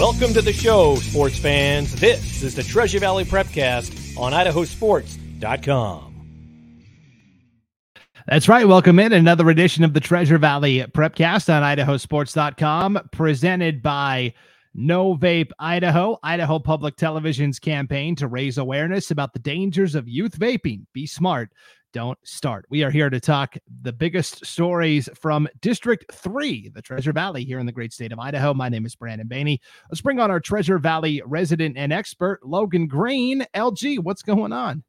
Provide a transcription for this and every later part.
Welcome to the show, sports fans. This is the Treasure Valley Prepcast on idahosports.com. That's right. Welcome in another edition of the Treasure Valley Prepcast on idahosports.com, presented by No Vape Idaho, Idaho Public Television's campaign to raise awareness about the dangers of youth vaping. Be smart don't start. We are here to talk the biggest stories from District 3, the Treasure Valley here in the great state of Idaho. My name is Brandon Baney. Let's bring on our Treasure Valley resident and expert, Logan Green. LG, what's going on?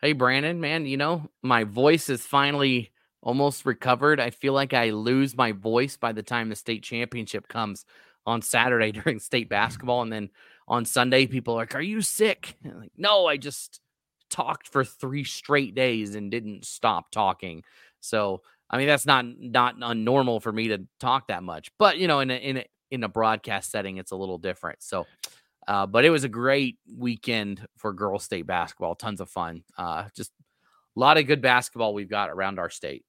Hey, Brandon, man, you know, my voice is finally almost recovered. I feel like I lose my voice by the time the state championship comes on Saturday during state basketball. And then on Sunday, people are like, Are you sick? like, no, I just talked for three straight days and didn't stop talking. So I mean that's not not unnormal for me to talk that much, but you know in a, in a, in a broadcast setting it's a little different. So, uh, but it was a great weekend for girls state basketball. Tons of fun. Uh, just a lot of good basketball we've got around our state.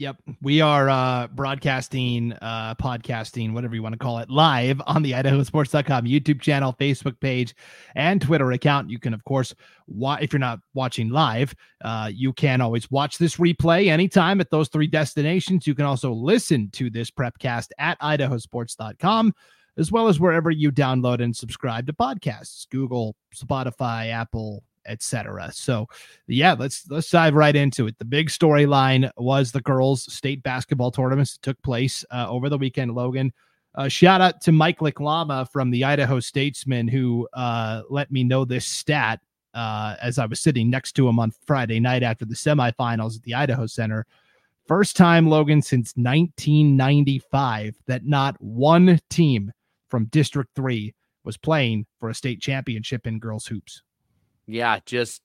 Yep. We are uh, broadcasting, uh, podcasting, whatever you want to call it, live on the idahosports.com YouTube channel, Facebook page, and Twitter account. You can, of course, wa- if you're not watching live, uh, you can always watch this replay anytime at those three destinations. You can also listen to this prepcast at idahosports.com, as well as wherever you download and subscribe to podcasts Google, Spotify, Apple, etc. So, yeah, let's let's dive right into it. The big storyline was the girls' state basketball tournaments that took place uh, over the weekend. Logan, uh, shout out to Mike Lycklama from the Idaho Statesman who uh, let me know this stat uh, as I was sitting next to him on Friday night after the semifinals at the Idaho Center. First time, Logan, since 1995 that not one team from District 3 was playing for a state championship in girls hoops yeah, just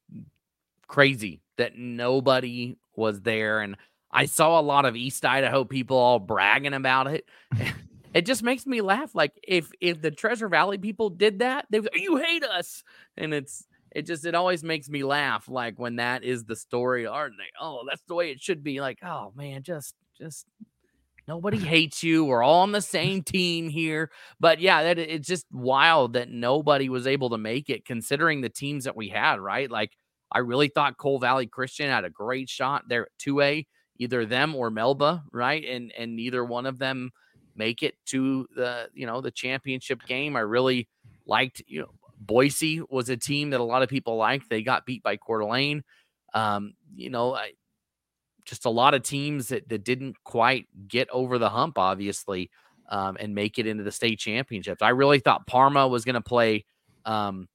crazy that nobody was there. And I saw a lot of East Idaho people all bragging about it. it just makes me laugh. Like if if the Treasure Valley people did that, they you hate us, and it's it just it always makes me laugh. Like when that is the story, aren't they? Oh, that's the way it should be. Like oh man, just just nobody hates you. We're all on the same team here. But yeah, that it's just wild that nobody was able to make it considering the teams that we had, right? Like I really thought Cole Valley Christian had a great shot there at 2A, either them or Melba, right? And and neither one of them make it to the, you know, the championship game. I really liked, you know, Boise was a team that a lot of people liked. They got beat by Coeur d'Alene. Um, you know, I, just a lot of teams that, that didn't quite get over the hump, obviously, um, and make it into the state championships. I really thought Parma was going to play um,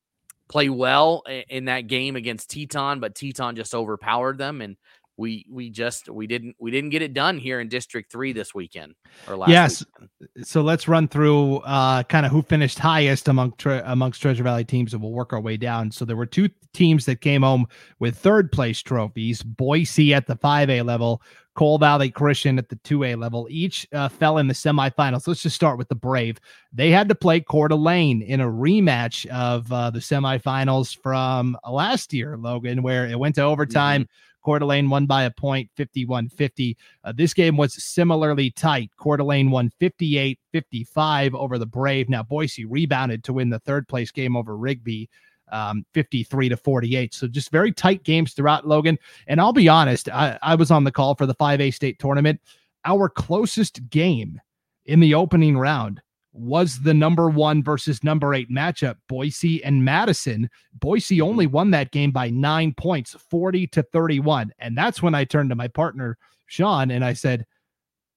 play well in that game against Teton, but Teton just overpowered them, and we we just we didn't we didn't get it done here in District Three this weekend or last. Yes, weekend. so let's run through uh, kind of who finished highest among tre- amongst Treasure Valley teams, and we'll work our way down. So there were two teams that came home with third place trophies: Boise at the five A level, Cole Valley Christian at the 2A level. Each uh, fell in the semifinals. Let's just start with the Brave. They had to play Coeur d'Alene in a rematch of uh, the semifinals from last year, Logan, where it went to overtime. Mm-hmm. Coeur d'Alene won by a point, 51 50. Uh, this game was similarly tight. Coeur d'Alene won 58 55 over the Brave. Now, Boise rebounded to win the third place game over Rigby. Um, 53 to 48. So just very tight games throughout Logan. And I'll be honest, I, I was on the call for the 5A state tournament. Our closest game in the opening round was the number one versus number eight matchup, Boise and Madison. Boise only won that game by nine points, 40 to 31. And that's when I turned to my partner, Sean, and I said,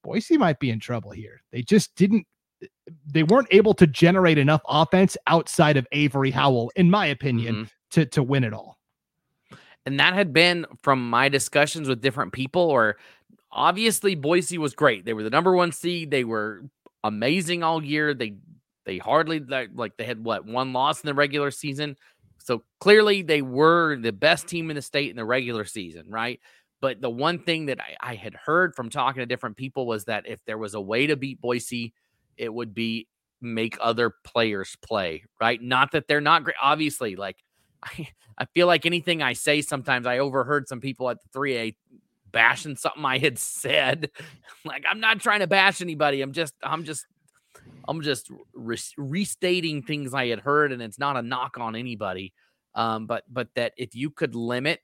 Boise might be in trouble here. They just didn't, they weren't able to generate enough offense outside of Avery Howell, in my opinion, mm-hmm. to, to win it all. And that had been from my discussions with different people, or obviously Boise was great. They were the number one seed. They were amazing all year. They they hardly like they had what one loss in the regular season. So clearly they were the best team in the state in the regular season, right? But the one thing that I, I had heard from talking to different people was that if there was a way to beat Boise, it would be make other players play, right? Not that they're not great. Obviously, like I, I feel like anything I say sometimes I overheard some people at the 3A bashing something I had said. like I'm not trying to bash anybody. I'm just I'm just I'm just re- restating things I had heard, and it's not a knock on anybody. Um, but but that if you could limit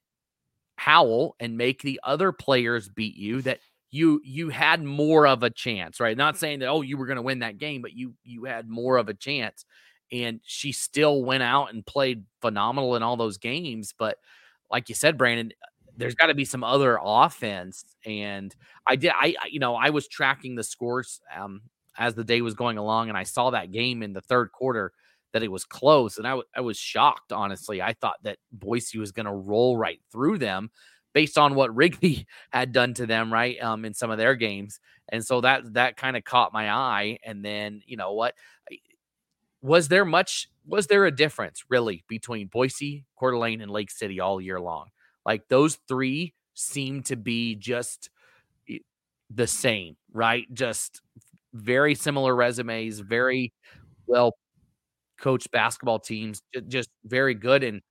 Howell and make the other players beat you, that you you had more of a chance, right? Not saying that oh you were going to win that game, but you you had more of a chance. And she still went out and played phenomenal in all those games. But like you said, Brandon, there's got to be some other offense. And I did, I, you know, I was tracking the scores um, as the day was going along, and I saw that game in the third quarter that it was close, and I, w- I was shocked. Honestly, I thought that Boise was going to roll right through them based on what Rigby had done to them, right, um, in some of their games, and so that that kind of caught my eye. And then you know what, was there much? Was there a difference really between Boise, Coeur d'Alene, and Lake City all year long? Like those three seem to be just the same, right? Just very similar resumes, very well coached basketball teams, just very good. And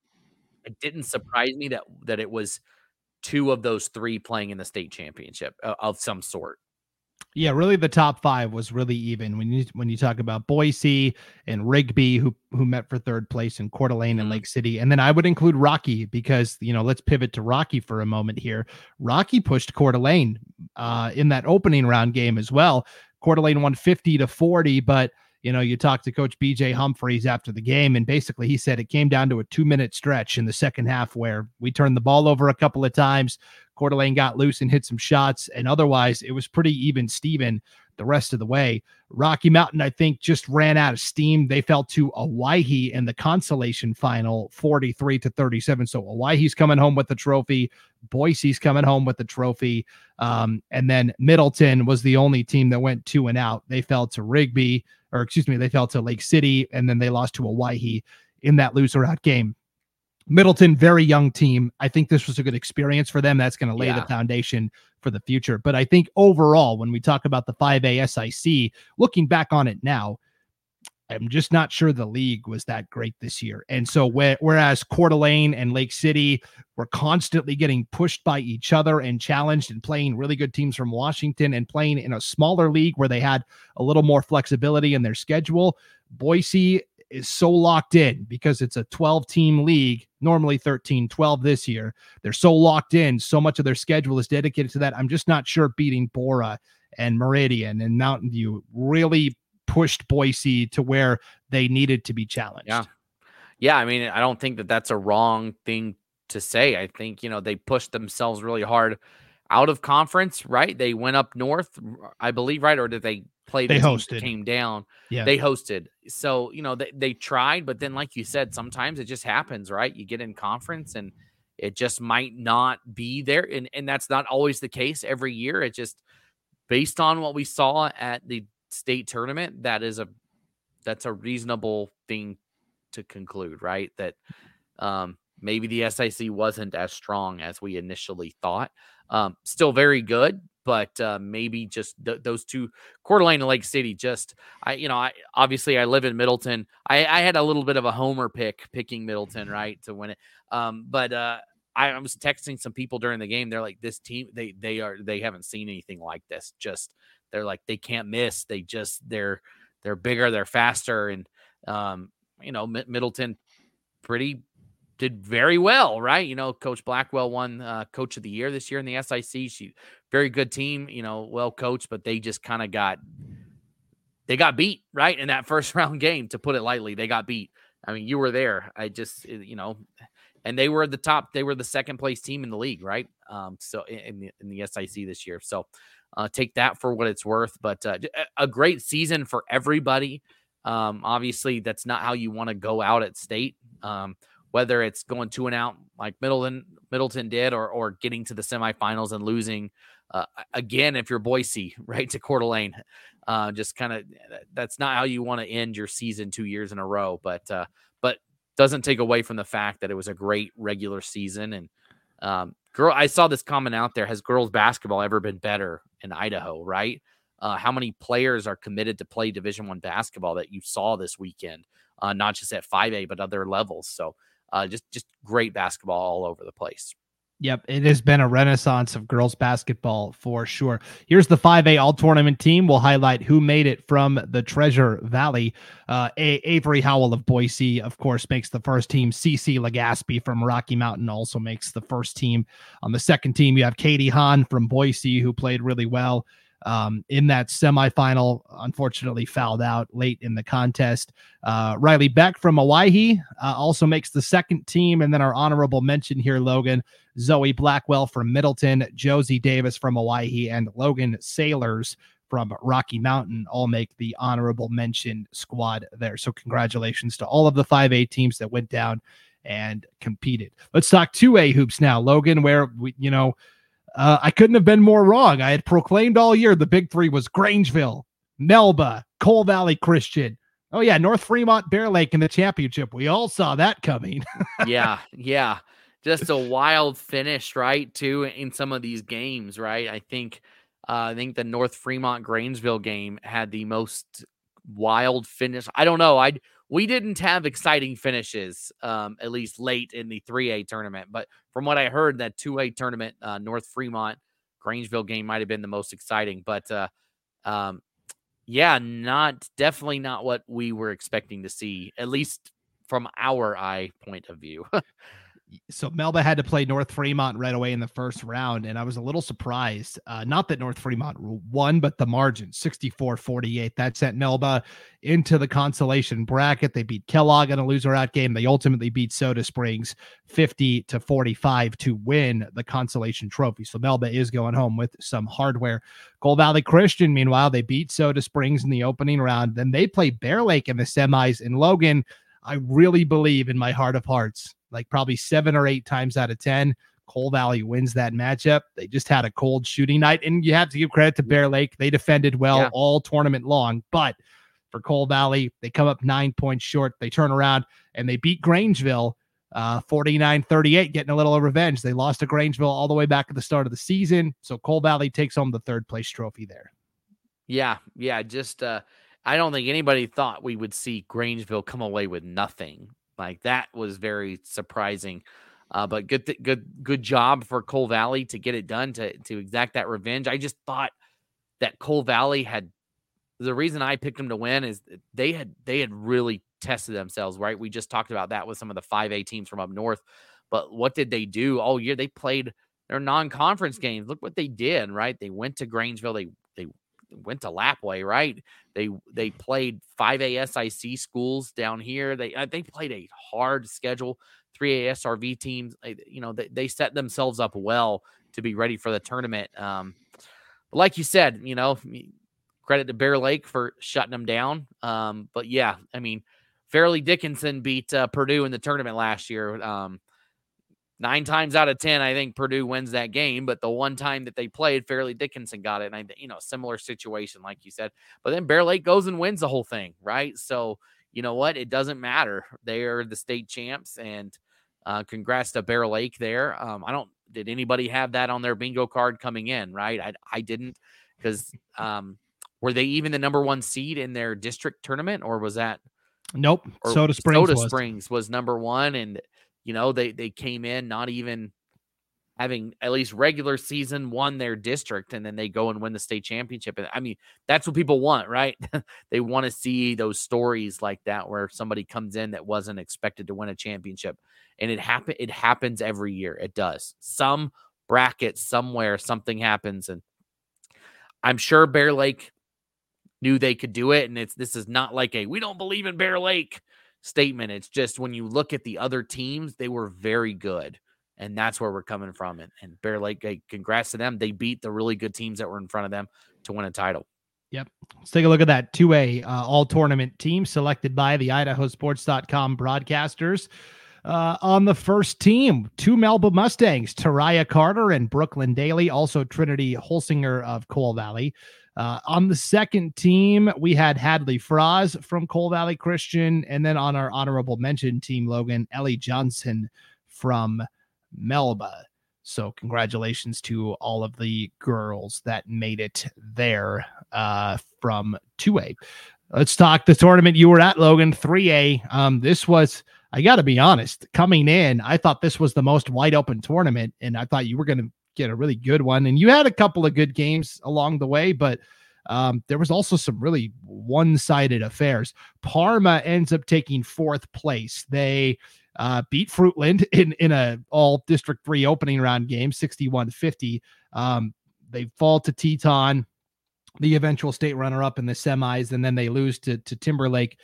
it didn't surprise me that that it was two of those three playing in the state championship of some sort. Yeah, really, the top five was really even when you when you talk about Boise and Rigby, who who met for third place, in Coeur d'Alene and mm-hmm. Lake City, and then I would include Rocky because you know let's pivot to Rocky for a moment here. Rocky pushed Coeur d'Alene uh, in that opening round game as well. Coeur d'Alene won fifty to forty, but you know, you talked to Coach BJ Humphreys after the game, and basically he said it came down to a two minute stretch in the second half where we turned the ball over a couple of times. Coeur d'Alene got loose and hit some shots, and otherwise it was pretty even Steven the rest of the way. Rocky Mountain, I think, just ran out of steam. They fell to Owyhee in the consolation final, 43 to 37. So Owyhee's coming home with the trophy. Boise's coming home with the trophy. Um, and then Middleton was the only team that went two and out. They fell to Rigby, or excuse me, they fell to Lake City, and then they lost to Owyhee in that loser out game. Middleton, very young team. I think this was a good experience for them. That's going to lay yeah. the foundation for the future. But I think overall, when we talk about the 5A SIC, looking back on it now, I'm just not sure the league was that great this year. And so, whereas Coeur d'Alene and Lake City were constantly getting pushed by each other and challenged and playing really good teams from Washington and playing in a smaller league where they had a little more flexibility in their schedule, Boise is so locked in because it's a 12 team league, normally 13, 12 this year. They're so locked in. So much of their schedule is dedicated to that. I'm just not sure beating Borah and Meridian and Mountain View really pushed Boise to where they needed to be challenged. Yeah. Yeah. I mean, I don't think that that's a wrong thing to say. I think, you know, they pushed themselves really hard out of conference, right? They went up north, I believe, right? Or did they play the they hosted came down yeah they hosted so you know they, they tried but then like you said sometimes it just happens right you get in conference and it just might not be there and and that's not always the case every year it just based on what we saw at the state tournament that is a that's a reasonable thing to conclude right that um maybe the SIC wasn't as strong as we initially thought um still very good but uh, maybe just th- those two, Coeur d'Alene and Lake City. Just I, you know, I obviously I live in Middleton. I, I had a little bit of a homer pick picking Middleton right to win it, um, but uh, I, I was texting some people during the game. They're like, this team, they they are they haven't seen anything like this. Just they're like they can't miss. They just they're they're bigger, they're faster, and um, you know, Middleton pretty did very well, right? You know, Coach Blackwell won uh, Coach of the Year this year in the SIC. She very good team, you know, well coached, but they just kind of got they got beat right in that first round game. To put it lightly, they got beat. I mean, you were there. I just you know, and they were the top. They were the second place team in the league, right? Um, so in the in the SIC this year. So uh, take that for what it's worth. But uh, a great season for everybody. Um, obviously, that's not how you want to go out at state. Um, whether it's going two and out like Middleton Middleton did, or or getting to the semifinals and losing uh, again if you're Boise, right to Coeur d'Alene. Uh, just kind of that's not how you want to end your season two years in a row, but uh, but doesn't take away from the fact that it was a great regular season and um, girl. I saw this comment out there: Has girls basketball ever been better in Idaho? Right? Uh, how many players are committed to play Division One basketball that you saw this weekend? Uh, not just at 5A, but other levels. So uh, just just great basketball all over the place. Yep, it has been a renaissance of girls basketball for sure. Here's the 5A all tournament team. We'll highlight who made it from the Treasure Valley. Uh, a- Avery Howell of Boise, of course, makes the first team. CC Legaspi from Rocky Mountain also makes the first team. On the second team, you have Katie Hahn from Boise, who played really well um, in that semifinal. Unfortunately, fouled out late in the contest. Uh, Riley Beck from Owyhee uh, also makes the second team. And then our honorable mention here, Logan Zoe Blackwell from Middleton, Josie Davis from Owyhee, and Logan Sailors from Rocky Mountain all make the honorable mention squad there. So, congratulations to all of the 5A teams that went down and competed. Let's talk 2A hoops now, Logan, where we, you know, uh, I couldn't have been more wrong. I had proclaimed all year the big three was Grangeville, Melba, Cole Valley Christian. Oh, yeah, North Fremont Bear Lake in the championship. We all saw that coming. yeah, yeah. Just a wild finish, right? Too in some of these games, right? I think uh, I think the North Fremont Grangeville game had the most wild finish. I don't know. I we didn't have exciting finishes, um, at least late in the 3A tournament. But from what I heard, that 2A tournament, uh, North Fremont Grangeville game might have been the most exciting. But uh, um, yeah, not definitely not what we were expecting to see, at least from our eye point of view. so Melba had to play North Fremont right away in the first round, and I was a little surprised. Uh, not that North Fremont won, but the margin 64 48. That sent Melba into the consolation bracket. They beat Kellogg in a loser out game. They ultimately beat Soda Springs 50 to 45 to win the consolation trophy. So Melba is going home with some hardware. Cole Valley Christian, meanwhile, they beat Soda Springs in the opening round. Then they play Bear Lake in the semis in Logan. I really believe in my heart of hearts like probably seven or eight times out of 10. Cole Valley wins that matchup. They just had a cold shooting night, and you have to give credit to Bear Lake. They defended well yeah. all tournament long, but for Cole Valley, they come up nine points short. They turn around and they beat Grangeville uh, 49 38, getting a little revenge. They lost to Grangeville all the way back at the start of the season. So Cole Valley takes home the third place trophy there. Yeah. Yeah. Just, uh, I don't think anybody thought we would see Grangeville come away with nothing like that was very surprising. Uh, but good, th- good, good job for Cole Valley to get it done to to exact that revenge. I just thought that Cole Valley had the reason I picked them to win is they had they had really tested themselves. Right, we just talked about that with some of the five A teams from up north. But what did they do all year? They played their non-conference games. Look what they did. Right, they went to Grangeville. They they went to Lapwai, right? They they played 5A SIC schools down here. They uh, they played a hard schedule. 3A SRV teams, you know, they, they set themselves up well to be ready for the tournament. Um, like you said, you know, credit to Bear Lake for shutting them down. Um, but yeah, I mean, Fairleigh Dickinson beat uh, Purdue in the tournament last year. Um, nine times out of ten, I think Purdue wins that game. But the one time that they played, Fairleigh Dickinson got it, and I, you know, similar situation, like you said. But then Bear Lake goes and wins the whole thing, right? So you know what? It doesn't matter. They are the state champs, and uh, congrats to Bear Lake there. Um, I don't. Did anybody have that on their bingo card coming in? Right? I I didn't because um, were they even the number one seed in their district tournament, or was that? Nope. Soda Springs. Soda was. Springs was number one, and you know, they they came in not even having at least regular season won their district and then they go and win the state championship. And I mean, that's what people want, right? they want to see those stories like that where somebody comes in that wasn't expected to win a championship. And it happen it happens every year. It does. Some bracket somewhere something happens and I'm sure Bear Lake knew they could do it and it's this is not like a we don't believe in Bear Lake statement. It's just when you look at the other teams, they were very good. And that's where we're coming from. And, and Bear Lake, hey, congrats to them. They beat the really good teams that were in front of them to win a title. Yep. Let's take a look at that 2A uh, all tournament team selected by the idahosports.com broadcasters. Uh, on the first team, two Melba Mustangs, Taraya Carter and Brooklyn Daly, also Trinity Holsinger of Cole Valley. Uh, on the second team, we had Hadley Fraz from Cole Valley Christian. And then on our honorable mention team, Logan, Ellie Johnson from Melba. So, congratulations to all of the girls that made it there uh, from 2A. Let's talk the tournament you were at, Logan, 3A. Um, this was I got to be honest, coming in, I thought this was the most wide open tournament, and I thought you were going to get a really good one. And you had a couple of good games along the way, but um, there was also some really one-sided affairs. Parma ends up taking fourth place. They uh, beat Fruitland in in a all District Three opening round game, 61-50. Um, they fall to Teton, the eventual state runner-up in the semis, and then they lose to to Timberlake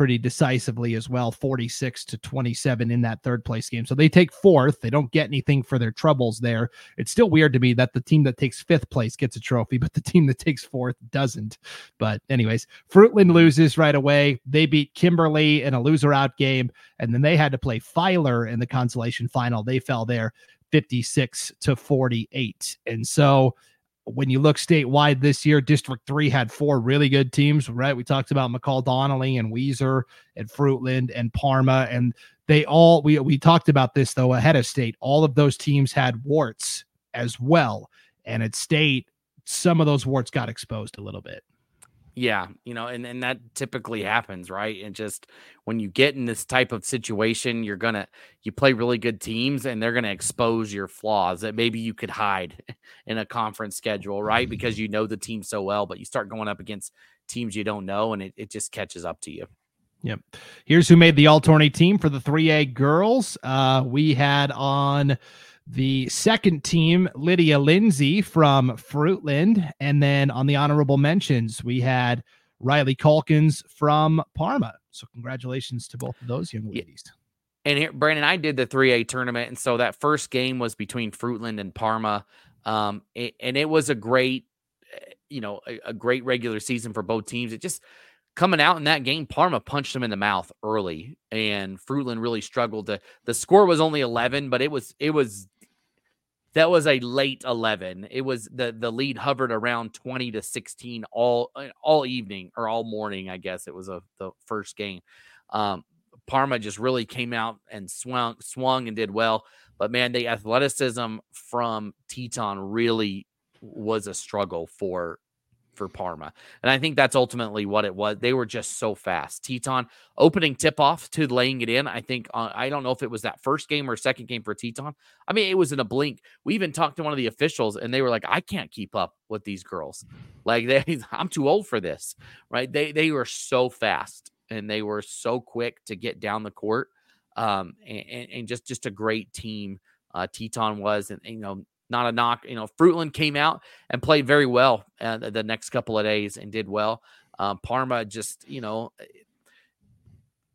pretty decisively as well 46 to 27 in that third place game. So they take fourth. They don't get anything for their troubles there. It's still weird to me that the team that takes fifth place gets a trophy but the team that takes fourth doesn't. But anyways fruitland loses right away. They beat kimberly in a loser out game and then they had to play filer in the consolation final. They fell there 56 to 48 and so when you look statewide this year, District 3 had four really good teams, right? We talked about McCall Donnelly and Weiser and Fruitland and Parma. And they all, we, we talked about this though ahead of state. All of those teams had warts as well. And at state, some of those warts got exposed a little bit. Yeah, you know, and, and that typically happens, right? And just when you get in this type of situation, you're gonna you play really good teams and they're gonna expose your flaws that maybe you could hide in a conference schedule, right? Mm-hmm. Because you know the team so well, but you start going up against teams you don't know and it, it just catches up to you. Yep. Here's who made the all tourney team for the 3A girls. Uh, we had on the second team, Lydia Lindsay from Fruitland. And then on the honorable mentions, we had Riley Calkins from Parma. So congratulations to both of those young ladies. And here, Brandon, I did the 3A tournament. And so that first game was between Fruitland and Parma. Um, and it was a great, eh, you know, a, a great regular season for both teams. It just, coming out in that game, Parma punched them in the mouth early, and Fruitland really struggled to. The score was only eleven, but it was it was that was a late 11 it was the the lead hovered around 20 to 16 all all evening or all morning i guess it was a the first game um, parma just really came out and swung swung and did well but man the athleticism from teton really was a struggle for for Parma. And I think that's ultimately what it was. They were just so fast. Teton opening tip off to laying it in. I think, uh, I don't know if it was that first game or second game for Teton. I mean, it was in a blink. We even talked to one of the officials and they were like, I can't keep up with these girls. Like, they, I'm too old for this, right? They, they were so fast and they were so quick to get down the court. Um, and, and just, just a great team. Uh, Teton was, and you know, not a knock. You know, Fruitland came out and played very well uh, the next couple of days and did well. Um, Parma just, you know, eh,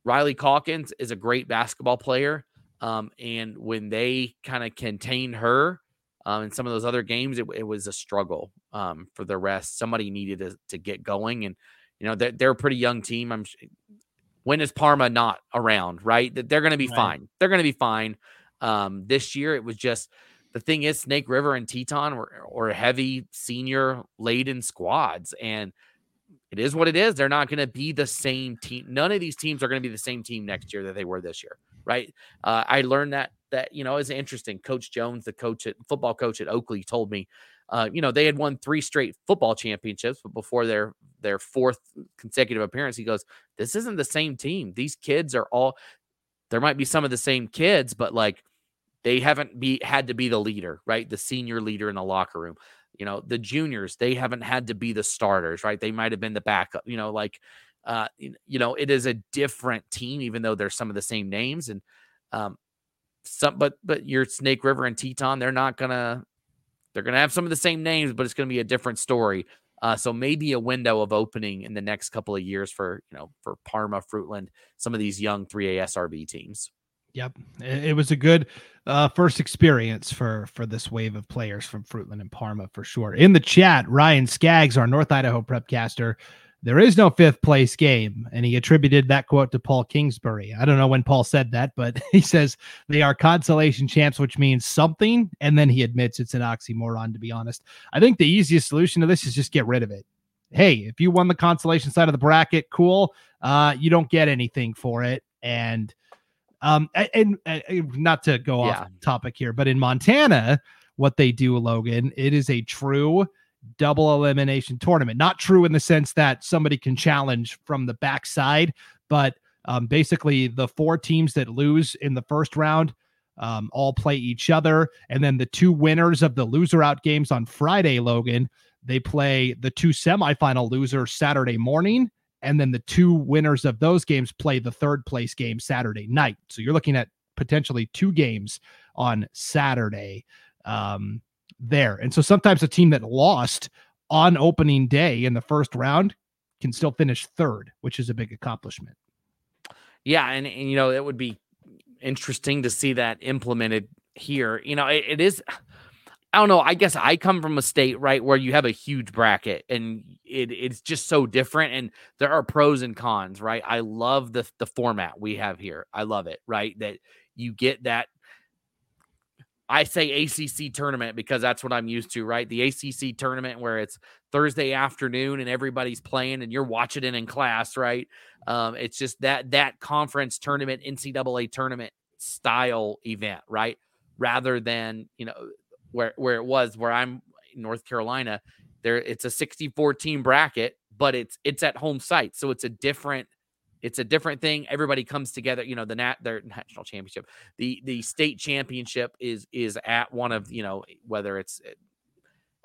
Riley Calkins is a great basketball player. Um, and when they kind of contained her um, in some of those other games, it, it was a struggle um, for the rest. Somebody needed to, to get going. And, you know, they're, they're a pretty young team. I'm when is Parma not around, right? They're going to be right. fine. They're going to be fine. Um, this year, it was just the thing is, Snake River and Teton were, were heavy senior laden squads, and it is what it is. They're not going to be the same team. None of these teams are going to be the same team next year that they were this year, right? Uh, I learned that that you know is interesting. Coach Jones, the coach at football coach at Oakley, told me, uh, you know, they had won three straight football championships, but before their their fourth consecutive appearance, he goes, "This isn't the same team. These kids are all. There might be some of the same kids, but like." They haven't be had to be the leader, right? The senior leader in the locker room. You know, the juniors, they haven't had to be the starters, right? They might have been the backup, you know, like uh, you know, it is a different team, even though there's some of the same names. And um some but but your Snake River and Teton, they're not gonna they're gonna have some of the same names, but it's gonna be a different story. Uh, so maybe a window of opening in the next couple of years for you know for Parma, Fruitland, some of these young 3A SRV teams. Yep, it was a good uh, first experience for for this wave of players from Fruitland and Parma for sure. In the chat, Ryan Skaggs, our North Idaho prepcaster, there is no fifth place game, and he attributed that quote to Paul Kingsbury. I don't know when Paul said that, but he says they are consolation champs, which means something, and then he admits it's an oxymoron. To be honest, I think the easiest solution to this is just get rid of it. Hey, if you won the consolation side of the bracket, cool. Uh, you don't get anything for it, and um, and, and, not to go yeah. off topic here, but in Montana, what they do, Logan, it is a true double elimination tournament. Not true in the sense that somebody can challenge from the backside, but Um, basically, the four teams that lose in the first round um, all play each other, and then the two winners of the loser out games on Friday, Logan, they play the two semifinal losers Saturday morning, and then the two winners of those games play the third place game Saturday night. So you're looking at potentially two games on Saturday um, there. And so sometimes a team that lost on opening day in the first round can still finish third, which is a big accomplishment. Yeah, and, and you know it would be interesting to see that implemented here. You know, it, it is. I don't know. I guess I come from a state right where you have a huge bracket and it, it's just so different. And there are pros and cons, right? I love the the format we have here. I love it, right? That you get that. I say ACC tournament because that's what I'm used to, right? The ACC tournament where it's Thursday afternoon and everybody's playing and you're watching it in class, right? Um, it's just that that conference tournament, NCAA tournament style event, right? Rather than you know where where it was where I'm North Carolina, there it's a 64 team bracket, but it's it's at home site, so it's a different it's a different thing. Everybody comes together. You know, the nat their national championship, the the state championship is is at one of you know whether it's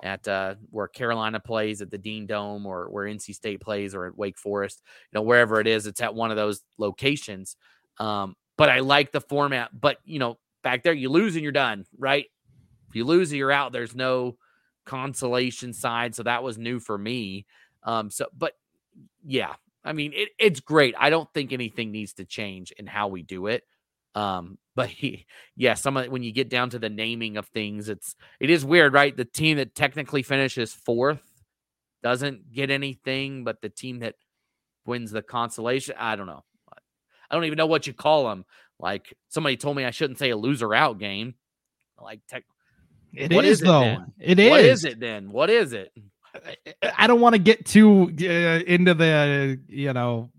at uh, where Carolina plays at the Dean Dome or where NC State plays or at Wake Forest, you know, wherever it is, it's at one of those locations. Um, but I like the format. But you know, back there, you lose and you're done, right? If you lose, you're out. There's no consolation side, so that was new for me. Um, so, but yeah, I mean, it, it's great. I don't think anything needs to change in how we do it. Um, but he, yeah, some of when you get down to the naming of things, it's it is weird, right? The team that technically finishes fourth doesn't get anything, but the team that wins the consolation, I don't know. I don't even know what you call them. Like somebody told me I shouldn't say a loser out game. Like tech. It what is, is it though. Then? It is. What is it then? What is it? I don't want to get too uh, into the you know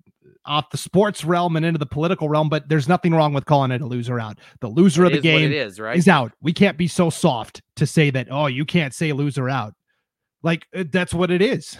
off the sports realm and into the political realm, but there's nothing wrong with calling it a loser out. The loser it of the game is, right? is out. We can't be so soft to say that, oh, you can't say loser out. Like uh, that's what it is.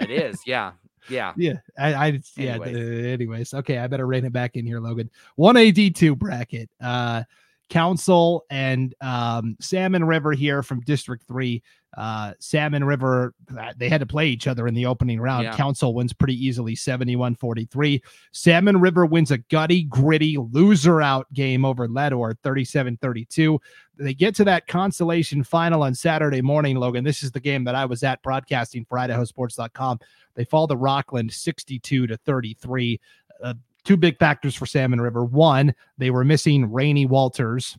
it is, yeah. Yeah. Yeah. I, I yeah. Anyways. Uh, anyways. Okay. I better rein it back in here, Logan. One AD2 bracket. Uh Council and um, Salmon River here from District 3. Uh, Salmon River, uh, they had to play each other in the opening round. Yeah. Council wins pretty easily 71 43. Salmon River wins a gutty, gritty loser out game over Leadore 37 32. They get to that consolation final on Saturday morning, Logan. This is the game that I was at broadcasting for IdahoSports.com. They fall to Rockland 62 to 33. Uh, two big factors for Salmon River. One, they were missing Rainey Walters,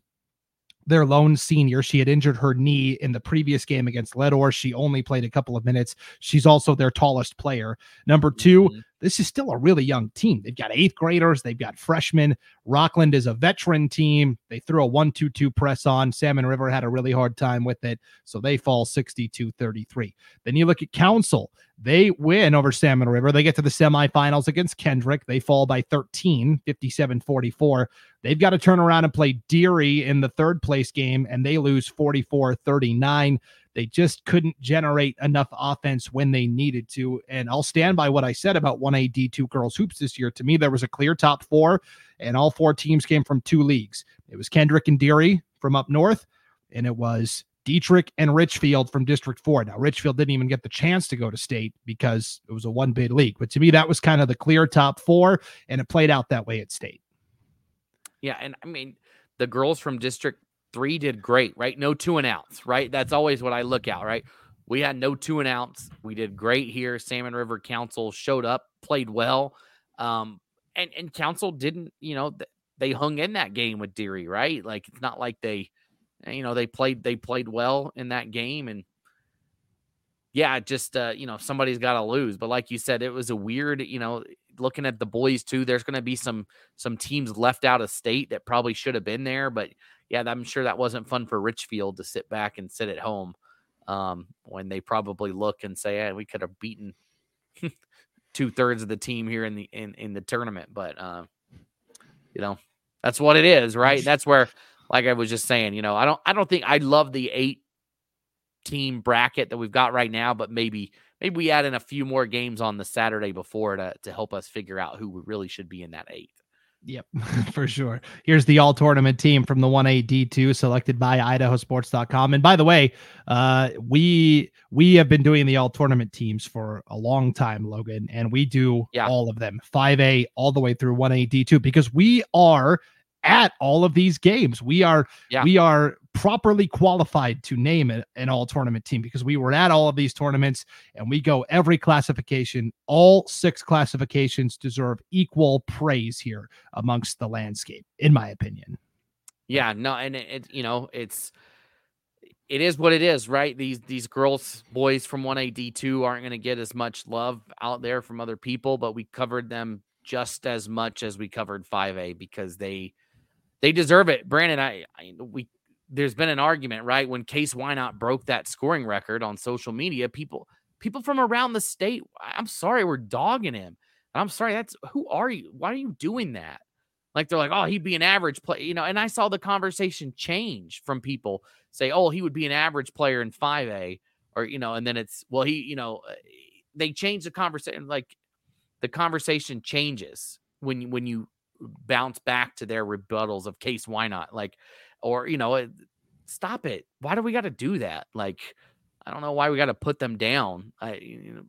their lone senior. She had injured her knee in the previous game against Leadore. She only played a couple of minutes. She's also their tallest player. Number 2 mm-hmm. This is still a really young team. They've got eighth graders, they've got freshmen. Rockland is a veteran team. They threw a 1 2 2 press on. Salmon River had a really hard time with it. So they fall 62 33. Then you look at Council. They win over Salmon River. They get to the semifinals against Kendrick. They fall by 13, 57 44. They've got to turn around and play Deary in the third place game, and they lose 44 39. They just couldn't generate enough offense when they needed to. And I'll stand by what I said about 1A D2 girls hoops this year. To me, there was a clear top four, and all four teams came from two leagues. It was Kendrick and Deary from up north, and it was Dietrich and Richfield from District 4. Now, Richfield didn't even get the chance to go to state because it was a one bid league. But to me, that was kind of the clear top four, and it played out that way at state. Yeah. And I mean, the girls from District 3 did great, right? No two and outs, right? That's always what I look at, right? We had no two and outs. We did great here. Salmon River Council showed up, played well. Um, and, and Council didn't, you know, they hung in that game with Deary, right? Like it's not like they you know they played they played well in that game and yeah just uh, you know somebody's got to lose but like you said it was a weird you know looking at the boys too there's going to be some some teams left out of state that probably should have been there but yeah i'm sure that wasn't fun for richfield to sit back and sit at home um, when they probably look and say hey, we could have beaten two-thirds of the team here in the in, in the tournament but uh, you know that's what it is right? That's where like I was just saying, you know, I don't I don't think I love the eight team bracket that we've got right now, but maybe maybe we add in a few more games on the Saturday before to to help us figure out who really should be in that eighth. Yep, for sure. Here's the all tournament team from the 1A D2 selected by idahosports.com. And by the way, uh, we we have been doing the all tournament teams for a long time, Logan, and we do yeah. all of them 5A all the way through 1A D2 because we are at all of these games. We are yeah. we are properly qualified to name it an all tournament team because we were at all of these tournaments and we go every classification. All six classifications deserve equal praise here amongst the landscape, in my opinion. Yeah, no, and it, it you know it's it is what it is, right? These these girls, boys from 1A D2 aren't going to get as much love out there from other people, but we covered them just as much as we covered 5A because they they deserve it. Brandon, I, I we there's been an argument, right? When Case Wynot broke that scoring record on social media, people people from around the state, I'm sorry, we're dogging him. I'm sorry, that's who are you? Why are you doing that? Like they're like, oh, he'd be an average player, you know. And I saw the conversation change from people say, oh, he would be an average player in 5A, or you know, and then it's well, he, you know, uh, they change the conversation. Like the conversation changes when you, when you bounce back to their rebuttals of Case Wynot? like or you know stop it. Why do we got to do that? Like i don't know why we got to put them down. I, you know,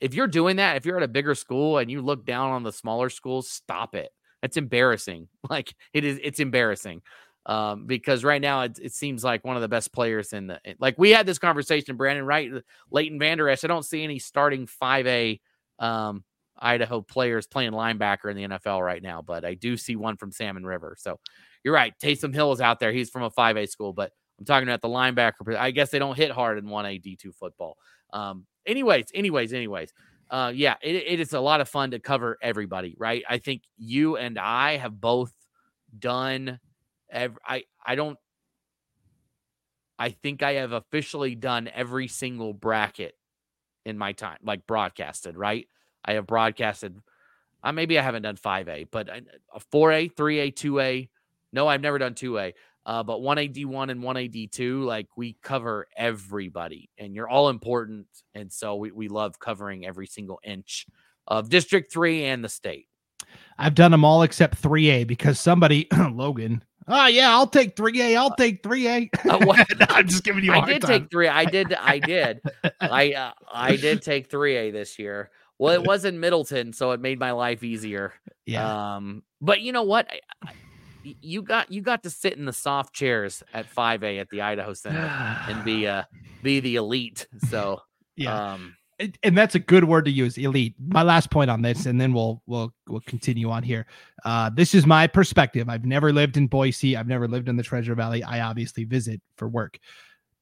if you're doing that if you're at a bigger school and you look down on the smaller schools stop it. It's embarrassing. Like it is it's embarrassing. Um, because right now it, it, seems like one of the best players in the like we had this conversation brandon right leighton vander esch i don't see any starting 5a um, Idaho players playing linebacker in the NFL right now, but I do see one from Salmon River. So you're right. Taysom Hill is out there. He's from a 5A school, but I'm talking about the linebacker. I guess they don't hit hard in 1A D2 football. Um, anyways, anyways, anyways. Uh, yeah, it, it is a lot of fun to cover everybody, right? I think you and I have both done. Every, I I don't. I think I have officially done every single bracket in my time, like broadcasted, right? I have broadcasted. Uh, maybe I haven't done 5A, but a 4A, 3A, 2A. No, I've never done 2A. Uh, but 1A D1 and 1A D2, like we cover everybody and you're all important. And so we, we love covering every single inch of District 3 and the state. I've done them all except 3A because somebody, Logan, Oh yeah, I'll take three A. I'll take three A. Uh, no, I'm just giving you. I did time. take three. I did. I did. I uh, I did take three A this year. Well, it was in Middleton, so it made my life easier. Yeah. Um, but you know what? I, I, you got you got to sit in the soft chairs at 5A at the Idaho Center and be uh be the elite. So yeah. Um, and, and that's a good word to use, elite. My last point on this, and then we'll we'll we'll continue on here. Uh, this is my perspective. I've never lived in Boise. I've never lived in the Treasure Valley. I obviously visit for work